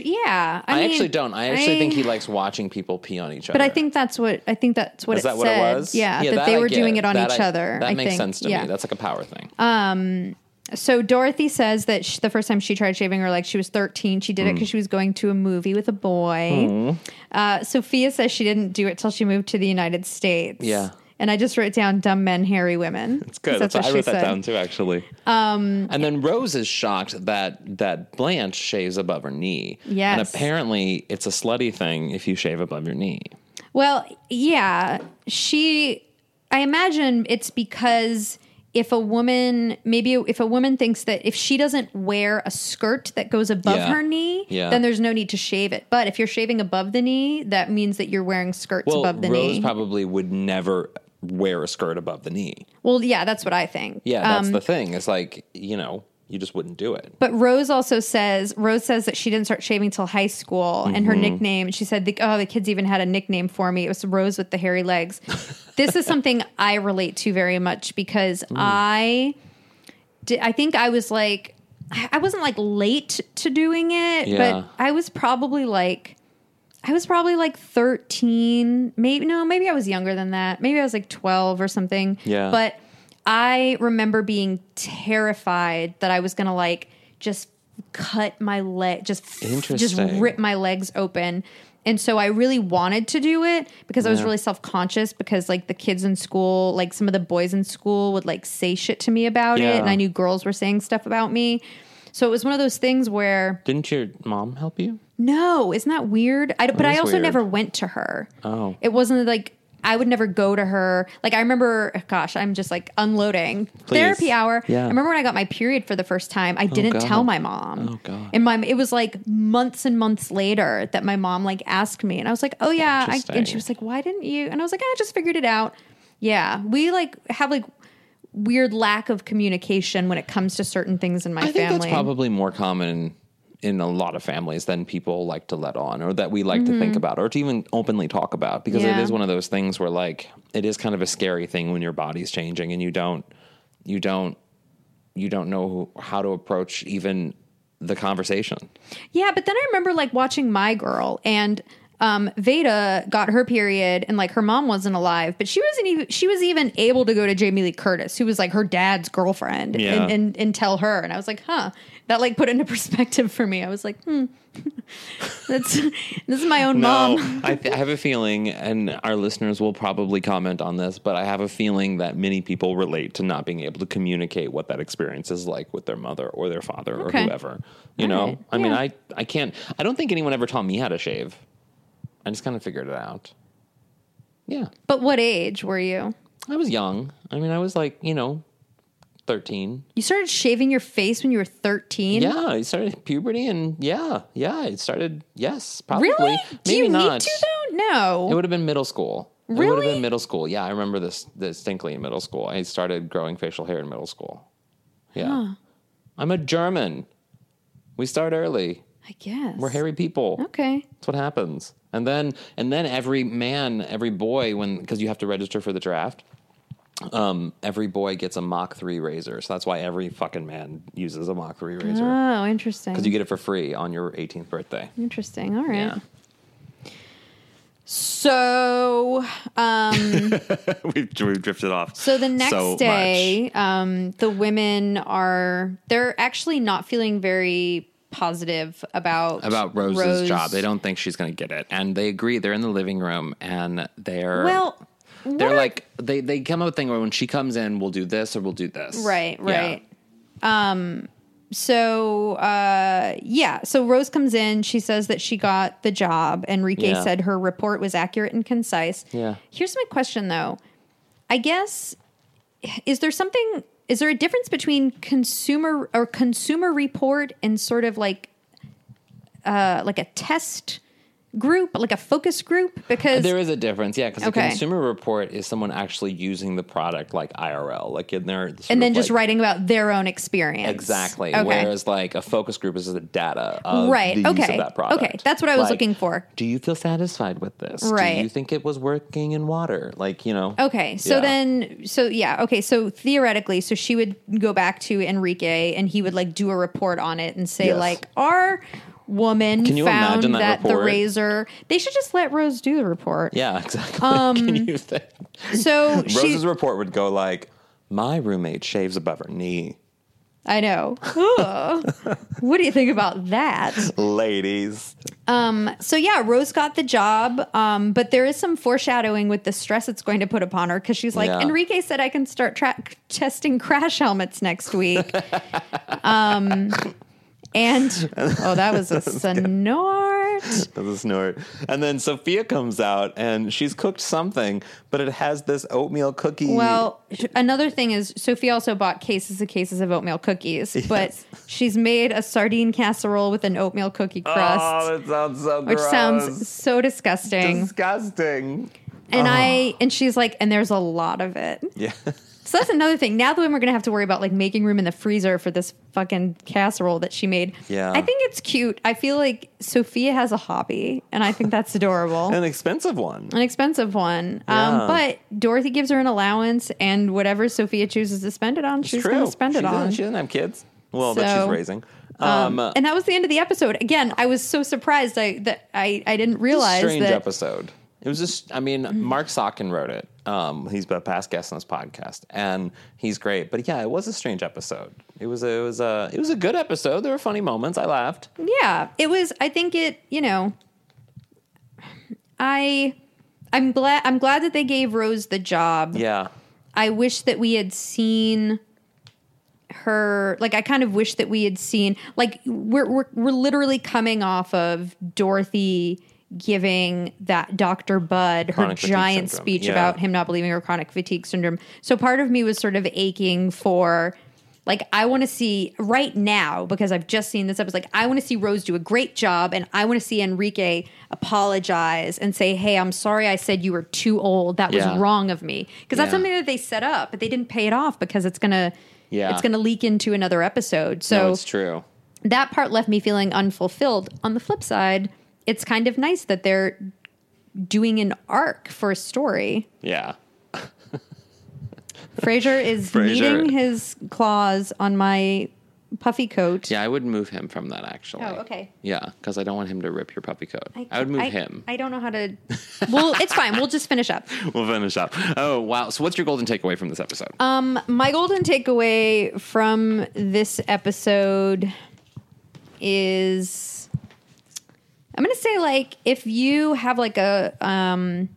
S2: Yeah, I,
S3: I,
S2: mean,
S3: actually don't. I actually think he likes watching people pee on each other.
S2: But I think that's what I think that's what
S3: is
S2: it
S3: that
S2: said.
S3: what it was?
S2: Yeah, that,
S3: that
S2: they
S3: I
S2: were doing it on
S3: That
S2: each
S3: I-
S2: other.
S3: That
S2: I
S3: makes
S2: think.
S3: sense to
S2: yeah.
S3: me. That's like a power thing. Um.
S2: So Dorothy says that sh the first time she tried shaving her legs, she was 13. She did
S3: Hmm.
S2: it because she was going to a movie with a boy. Uh, Sophia says she didn't do it till she moved to the United States.
S3: Yeah.
S2: And I just wrote down dumb men, hairy women.
S3: It's good.
S2: 'Cause
S3: That's, I
S2: what
S3: wrote
S2: she
S3: that
S2: said.
S3: down too, actually. Um, and then Rose is shocked that that Blanche shaves above her knee. And apparently, it's a slutty thing if you shave above your knee.
S2: Well, yeah, she. I imagine it's because if a woman, maybe if a woman thinks that if she doesn't wear a skirt that goes above
S3: Yeah.
S2: her knee,
S3: Yeah.
S2: then there's no need to shave it. But if you're shaving above the knee, that means that you're wearing skirts
S3: Well,
S2: above the
S3: Rose
S2: knee.
S3: Rose probably would never wear a skirt above the knee.
S2: well, yeah, that's what I think.
S3: Yeah, that's
S2: Um,
S3: the thing. It's like you know, you just wouldn't do it.
S2: But Rose also says Rose says that she didn't start shaving till high school, and
S3: Mm-hmm.
S2: her nickname. She said, the, "Oh, the kids even had a nickname for me. It was Rose with the hairy legs." this is something I relate to very much because
S3: Mm.
S2: I, did, I think I was like, I I wasn't like late to doing it,
S3: Yeah.
S2: but I was probably like. I was probably like 13, maybe no, maybe I was younger than that. Maybe I was like 12 or something.
S3: Yeah.
S2: But I remember being terrified that I was going to like just cut my leg, just just rip my legs open. And so I really wanted to do it because I was really self conscious because like the kids in school, like some of the boys in school would like say shit to me about it, and I knew girls were saying stuff about me. So it was one of those things where
S3: Didn't your mom help you?
S2: No, isn't that weird? I, but I also
S3: weird.
S2: never went to her.
S3: Oh.
S2: It wasn't like I would never go to her. Like I remember, gosh, I'm just like unloading
S3: Please.
S2: therapy hour.
S3: Yeah.
S2: I remember when I got my period for the first time. I oh, didn't
S3: God.
S2: tell my mom.
S3: Oh, God.
S2: And my it was like months and months later that my mom like asked me, and I was like, oh yeah. I, and she was like, why didn't you? And I was like, I just figured it out. Yeah, we like have like weird lack of communication when it comes to certain things in my
S3: I think
S2: family.
S3: that's probably more common in a lot of families than people like to let on or that we like to think about or to even openly talk about because it
S2: Mm-hmm. Yeah.
S3: is one of those things where like it is kind of a scary thing when your body's changing and you don't you don't you don't know who, how to approach even the conversation.
S2: Yeah, but then I remember like watching My Girl and um, Veda got her period and like her mom wasn't alive, but she wasn't even she was even able to go to Jamie Lee Curtis, who was like her dad's girlfriend,
S3: Yeah.
S2: and, and and tell her. And I was like, huh, that like put into perspective for me. I was like, hmm, that's this is my own mom.
S3: I, th- I have a feeling, and our listeners will probably comment on this, but I have a feeling that many people relate to not being able to communicate what that experience is like with their mother or their father
S2: Okay.
S3: or whoever. You
S2: All
S3: know,
S2: right.
S3: I mean, I I can't. I don't think anyone ever taught me how to shave. I just kind of figured it out. Yeah,
S2: But what age were you?
S3: I was young. I mean, I was like you know, thirteen.
S2: You started shaving your face when you were thirteen.
S3: Yeah, I started puberty, and yeah, yeah, it started. Yes, probably.
S2: Really?
S3: Maybe
S2: Do you
S3: not.
S2: need to though? No.
S3: It would have been middle school. Really? It would have been middle school. Yeah, I remember this distinctly in middle school. I started growing facial hair in middle school. Yeah. I'm a German. We start early.
S2: I guess
S3: We're hairy people.
S2: Okay.
S3: That's what happens. And then and then every man, every boy, when because you have to register for the draft. Um, every boy gets a Mach three razor, so that's why every fucking man uses a Mach three razor
S2: Oh, interesting.
S3: because you get it for free on your 18th birthday.
S2: interesting. All right.
S3: Yeah,
S2: So, um,
S3: we've, we've drifted off.
S2: so the next
S3: so
S2: day, um, the women are they're actually not feeling very positive about
S3: about Rose's
S2: Rose.
S3: job. They don't think she's going to get it, and they agree. They're in the living room, and they're
S2: Well,
S3: they're
S2: are-
S3: like they they come up with a thing where when she comes in, we'll do this or we'll do this.
S2: Right,
S3: Yeah.
S2: right. Um so uh yeah, so Rose comes in, she says that she got the job. Enrique
S3: Yeah.
S2: said her report was accurate and concise.
S3: Yeah.
S2: Here's my question though. I guess is there something is there a difference between consumer or consumer report and sort of like uh like a test group, like a focus group because
S3: There is a difference, yeah, because
S2: Okay.
S3: a consumer report is someone actually using the product like IRL, like in their
S2: and then just
S3: like-
S2: writing about their own experience.
S3: exactly.
S2: Okay.
S3: Whereas like a focus group is the data of
S2: Right, okay,
S3: of that product.
S2: okay, that's what I was
S3: Like,
S2: looking for.
S3: Do you feel satisfied with this?
S2: Right.
S3: Do you think it was working in water? Like you know.
S2: Okay, so
S3: Yeah.
S2: then, so yeah, okay, so theoretically, so she would go back to Enrique and he would like do a report on it and say,
S3: Yes.
S2: like, our woman
S3: Can you
S2: found
S3: imagine that
S2: that, the
S3: report?
S2: razor. They should just let Rose do the report.
S3: Yeah, exactly. Can you think?
S2: So she,
S3: Rose's report would go like, "My roommate shaves above her knee."
S2: I know. Ugh. what do you think about that?
S3: Ladies,
S2: So yeah, Rose got the job, um, but there is some foreshadowing with the stress it's going to put upon her because she's like,
S3: Yeah.
S2: Enrique said I can start tra- testing crash helmets next week. um, and oh, that was a snort.
S3: That's a snort. And then Sophia comes out and she's cooked something, but it has this oatmeal cookie.
S2: Well, another thing is Sophie also bought cases and cases of oatmeal cookies, but she's made a sardine casserole with an oatmeal cookie oh, crust,
S3: oh, that sounds so
S2: which
S3: gross.
S2: sounds so disgusting.
S3: disgusting.
S2: and oh. I and she's like, and there's a lot of it.
S3: Yeah.
S2: So that's another thing. Now the women are gonna have to worry about like making room in the freezer for this fucking casserole that she made.
S3: Yeah.
S2: I think it's cute. I feel like Sophia has a hobby, and I think that's adorable.
S3: An expensive one.
S2: an expensive one.
S3: Yeah.
S2: Um, but Dorothy gives her an allowance, and whatever Sophia chooses to spend it on, she's going to spend
S3: she
S2: it on.
S3: She doesn't have kids. Well, that she's raising. Um,
S2: and that was the end of the episode. Again, I was so surprised I, that I, I didn't realize a
S3: strange
S2: that.
S3: episode. It was just, I mean, Marc Sotkin wrote it. Um, he's been a past guest on this podcast, and he's great. But yeah, it was a strange episode. It was, a, it was a, it was a good episode. There were funny moments. I laughed.
S2: Yeah, it was. I think it. You know, I. I'm glad. I'm glad that they gave Rose the job.
S3: Yeah,
S2: I wish that we had seen her. Like, I kind of wish that we had seen. Like, we're we're we're literally coming off of Dorothy giving that Dr. Bud her giant
S3: syndrome.
S2: speech
S3: Yeah.
S2: about him not believing her chronic fatigue syndrome. So part of me was sort of aching for like I want to see right now because I've just seen this episode like I want to see Rose do a great job and I want to see Enrique apologize and say, "Hey, I'm sorry I said you were too old. That was
S3: Yeah.
S2: wrong of me." Because that's
S3: Yeah.
S2: something that they set up, but they didn't pay it off because it's going to
S3: Yeah.
S2: it's going to leak into another episode. So
S3: no, it's true.
S2: that part left me feeling unfulfilled. On the flip side, it's kind of nice that they're doing an arc for a story.
S3: Yeah.
S2: Frasier is kneading his claws on my puffy coat.
S3: Yeah, I would move him from that actually.
S2: Oh, okay.
S3: Yeah, because I don't want him to rip your puffy coat. I, would move
S2: I,
S3: him.
S2: I don't know how to. Well, it's fine. We'll just finish up.
S3: we'll finish up. Oh wow! So, what's your golden takeaway from this episode?
S2: Um, my golden takeaway from this episode is I'm going to say like if you have like a um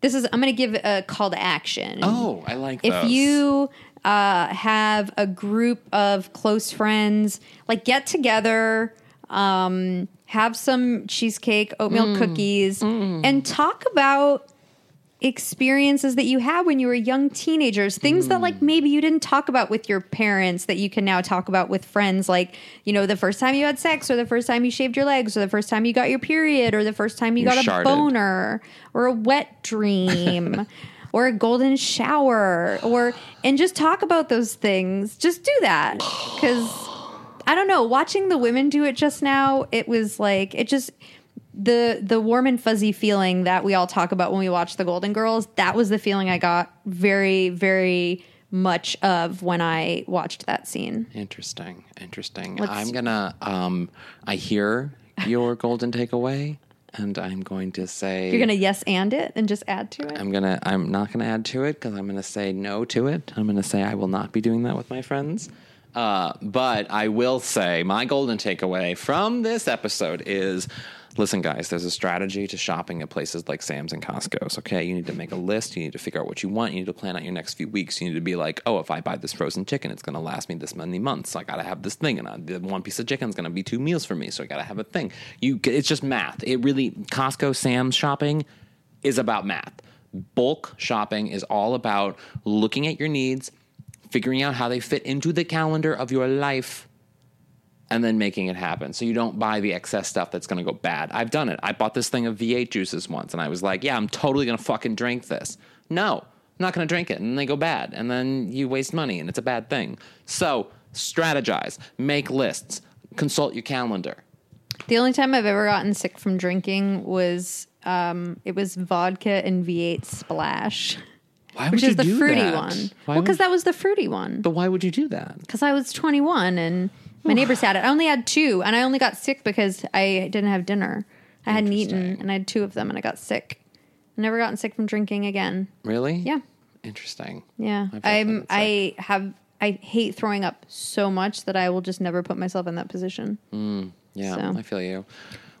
S2: this is I'm going to give a call to action.
S3: oh, I like.
S2: if
S3: those.
S2: you uh, have a group of close friends, like get together, um, have some cheesecake, oatmeal
S3: Mm.
S2: cookies, and talk about experiences that you had when you were young teenagers things that
S3: Mm.
S2: like maybe you didn't talk about with your parents that you can now talk about with friends like you know the first time you had sex or the first time you shaved your legs or the first time you got your period or the first time you,
S3: You
S2: got a boner or a wet dream or a golden shower or and just talk about those things just do that because I don't know. Watching the women do it just now, it was like it just the the warm and fuzzy feeling that we all talk about when we watch the Golden Girls. That was the feeling I got very very much of when I watched that scene.
S3: Interesting. Interesting.
S2: Let's-
S3: I'm gonna. Um, I hear your golden takeaway, and I'm going to say
S2: You're gonna yes and it and just add to it.
S3: I'm gonna. I'm not gonna add to it because I'm gonna say no to it. I'm gonna say I will not be doing that with my friends. Uh, but I will say my golden takeaway from this episode is. Listen, guys, there's a strategy to shopping at places like Sam's and Costco's. Okay, you need to make a list. You need to figure out what you want. You need to plan out your next few weeks. You need to be like, oh, if I buy this frozen chicken, it's going to last me this many months. I got to have this thing, and I, the one piece of chicken is going to be two meals for me. So I got to have a thing. You, it's just math. It really Costco, Sam's shopping is about math. Bulk shopping is all about looking at your needs, figuring out how they fit into the calendar of your life, and then making it happen. So you don't buy the excess stuff that's going to go bad. I've done it. I bought this thing of V8 juices once, and I was like, yeah, I'm totally going to fucking drink this. No, I'm not going to drink it. And they go bad. And then you waste money, and it's a bad thing. So strategize, make lists, consult your calendar.
S2: The only time I've ever gotten sick from drinking was um, it was vodka and V8 Splash,
S3: Why
S2: which
S3: would
S2: is the
S3: you do
S2: fruity
S3: that?
S2: one.
S3: Why
S2: well, because that was the fruity one.
S3: But why would you do that?
S2: Because I was 21 and my neighbors had it. I only had two, and I only got sick because I didn't have dinner. I hadn't eaten, and I had two of them, and I got sick. I never gotten sick from drinking again.
S3: Really?
S2: Yeah,
S3: Interesting.
S2: yeah.
S3: I've
S2: I'm. I have. I hate throwing up so much that I will just never put myself in that position. Hmm.
S3: Yeah,
S2: So.
S3: I feel you.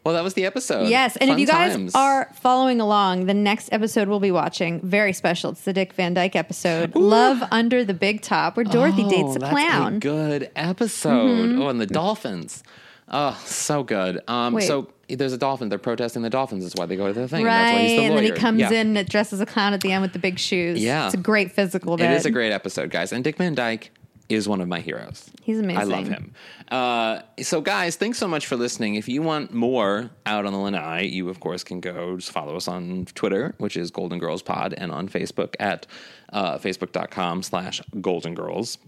S3: Well, that was the episode.
S2: Yes, and if you guys
S3: times.
S2: are following along, the next episode we'll be watching very special. It's the Dick Van Dyke episode, "Love Under the Big Top," where Dorothy
S3: Oh,
S2: dates a clown. Mm-hmm.
S3: good episode. Oh, and the dolphins. Oh, so good. Um,
S2: Wait.
S3: so there's a dolphin. They're protesting the dolphins. Is why they go to the thing. and that's why
S2: Right,
S3: he's the
S2: and then he comes
S3: Yeah.
S2: in dressed dresses a clown at the end with the big shoes.
S3: Yeah.
S2: it's a great physical.
S3: It
S2: Bit.
S3: is a great episode, guys. And Dick Van Dyke is one of my heroes.
S2: He's amazing.
S3: I love him. Uh, so, guys, thanks so much for listening. If you want more out on the lanai, you of course can go just follow us on Twitter, which is Golden Girls Pod, and on Facebook at uh, facebook.com slash Golden Girls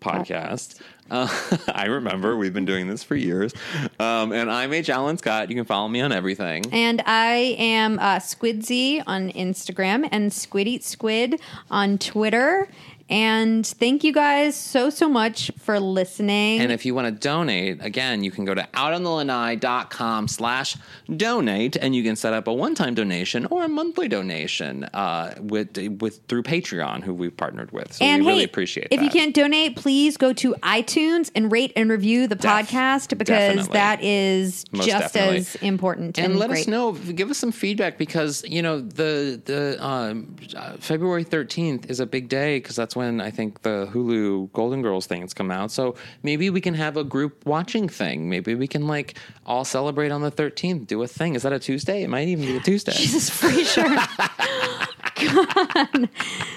S3: Podcast. Uh, I remember we've been doing this for years. Um, and I'm H. Alan Scott. You can follow me on everything.
S2: And I am uh, Squidsy on Instagram and Squid Eat Squid on Twitter. And thank you guys so so much for listening.
S3: And if you want to donate, again, you can go to outonthelanai.com slash donate and you can set up a one-time donation or a monthly donation uh, with with through Patreon, who we've partnered with. So
S2: and
S3: we really
S2: hey,
S3: appreciate
S2: if
S3: that.
S2: you can't donate, please go to iTunes and rate and review the
S3: Def-
S2: podcast because
S3: definitely.
S2: that is
S3: Most
S2: just
S3: definitely.
S2: as important.
S3: and let us know give us some feedback because you know the the um, uh, february 13th is a big day because that's when i think the hulu golden girls things come out so maybe we can have a group watching thing maybe we can like all celebrate on the 13th do a thing is that a tuesday it might even be a tuesday
S2: Jesus Frasier. God.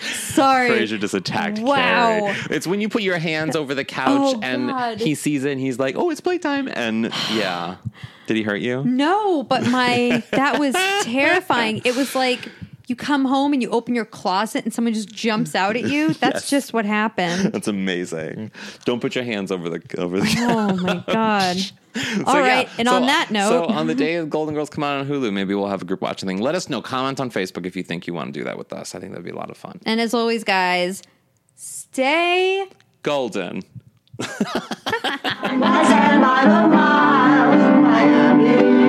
S2: Sorry.
S3: Frasier just attacked
S2: Wow.
S3: Carrie. It's when you put your hands over the couch
S2: Oh,
S3: and
S2: God.
S3: he sees it and he's like, "Oh, it's playtime." And yeah, did he hurt you?
S2: No, but my that was terrifying. It was like you come home and you open your closet and someone just jumps out at you. That's
S3: Yes.
S2: just what happened.
S3: That's amazing. Don't put your hands over the over the.
S2: Oh my god. All
S3: So,
S2: right,
S3: yeah.
S2: and
S3: So-
S2: on that note,
S3: so on the day of Golden Girls come out on Hulu, maybe we'll have a group watching thing. Let us know. Comment on Facebook if you think you want to do that with us. I think that'd be a lot of fun.
S2: and as always, guys, stay
S3: Golden.
S1: I stand by the wire.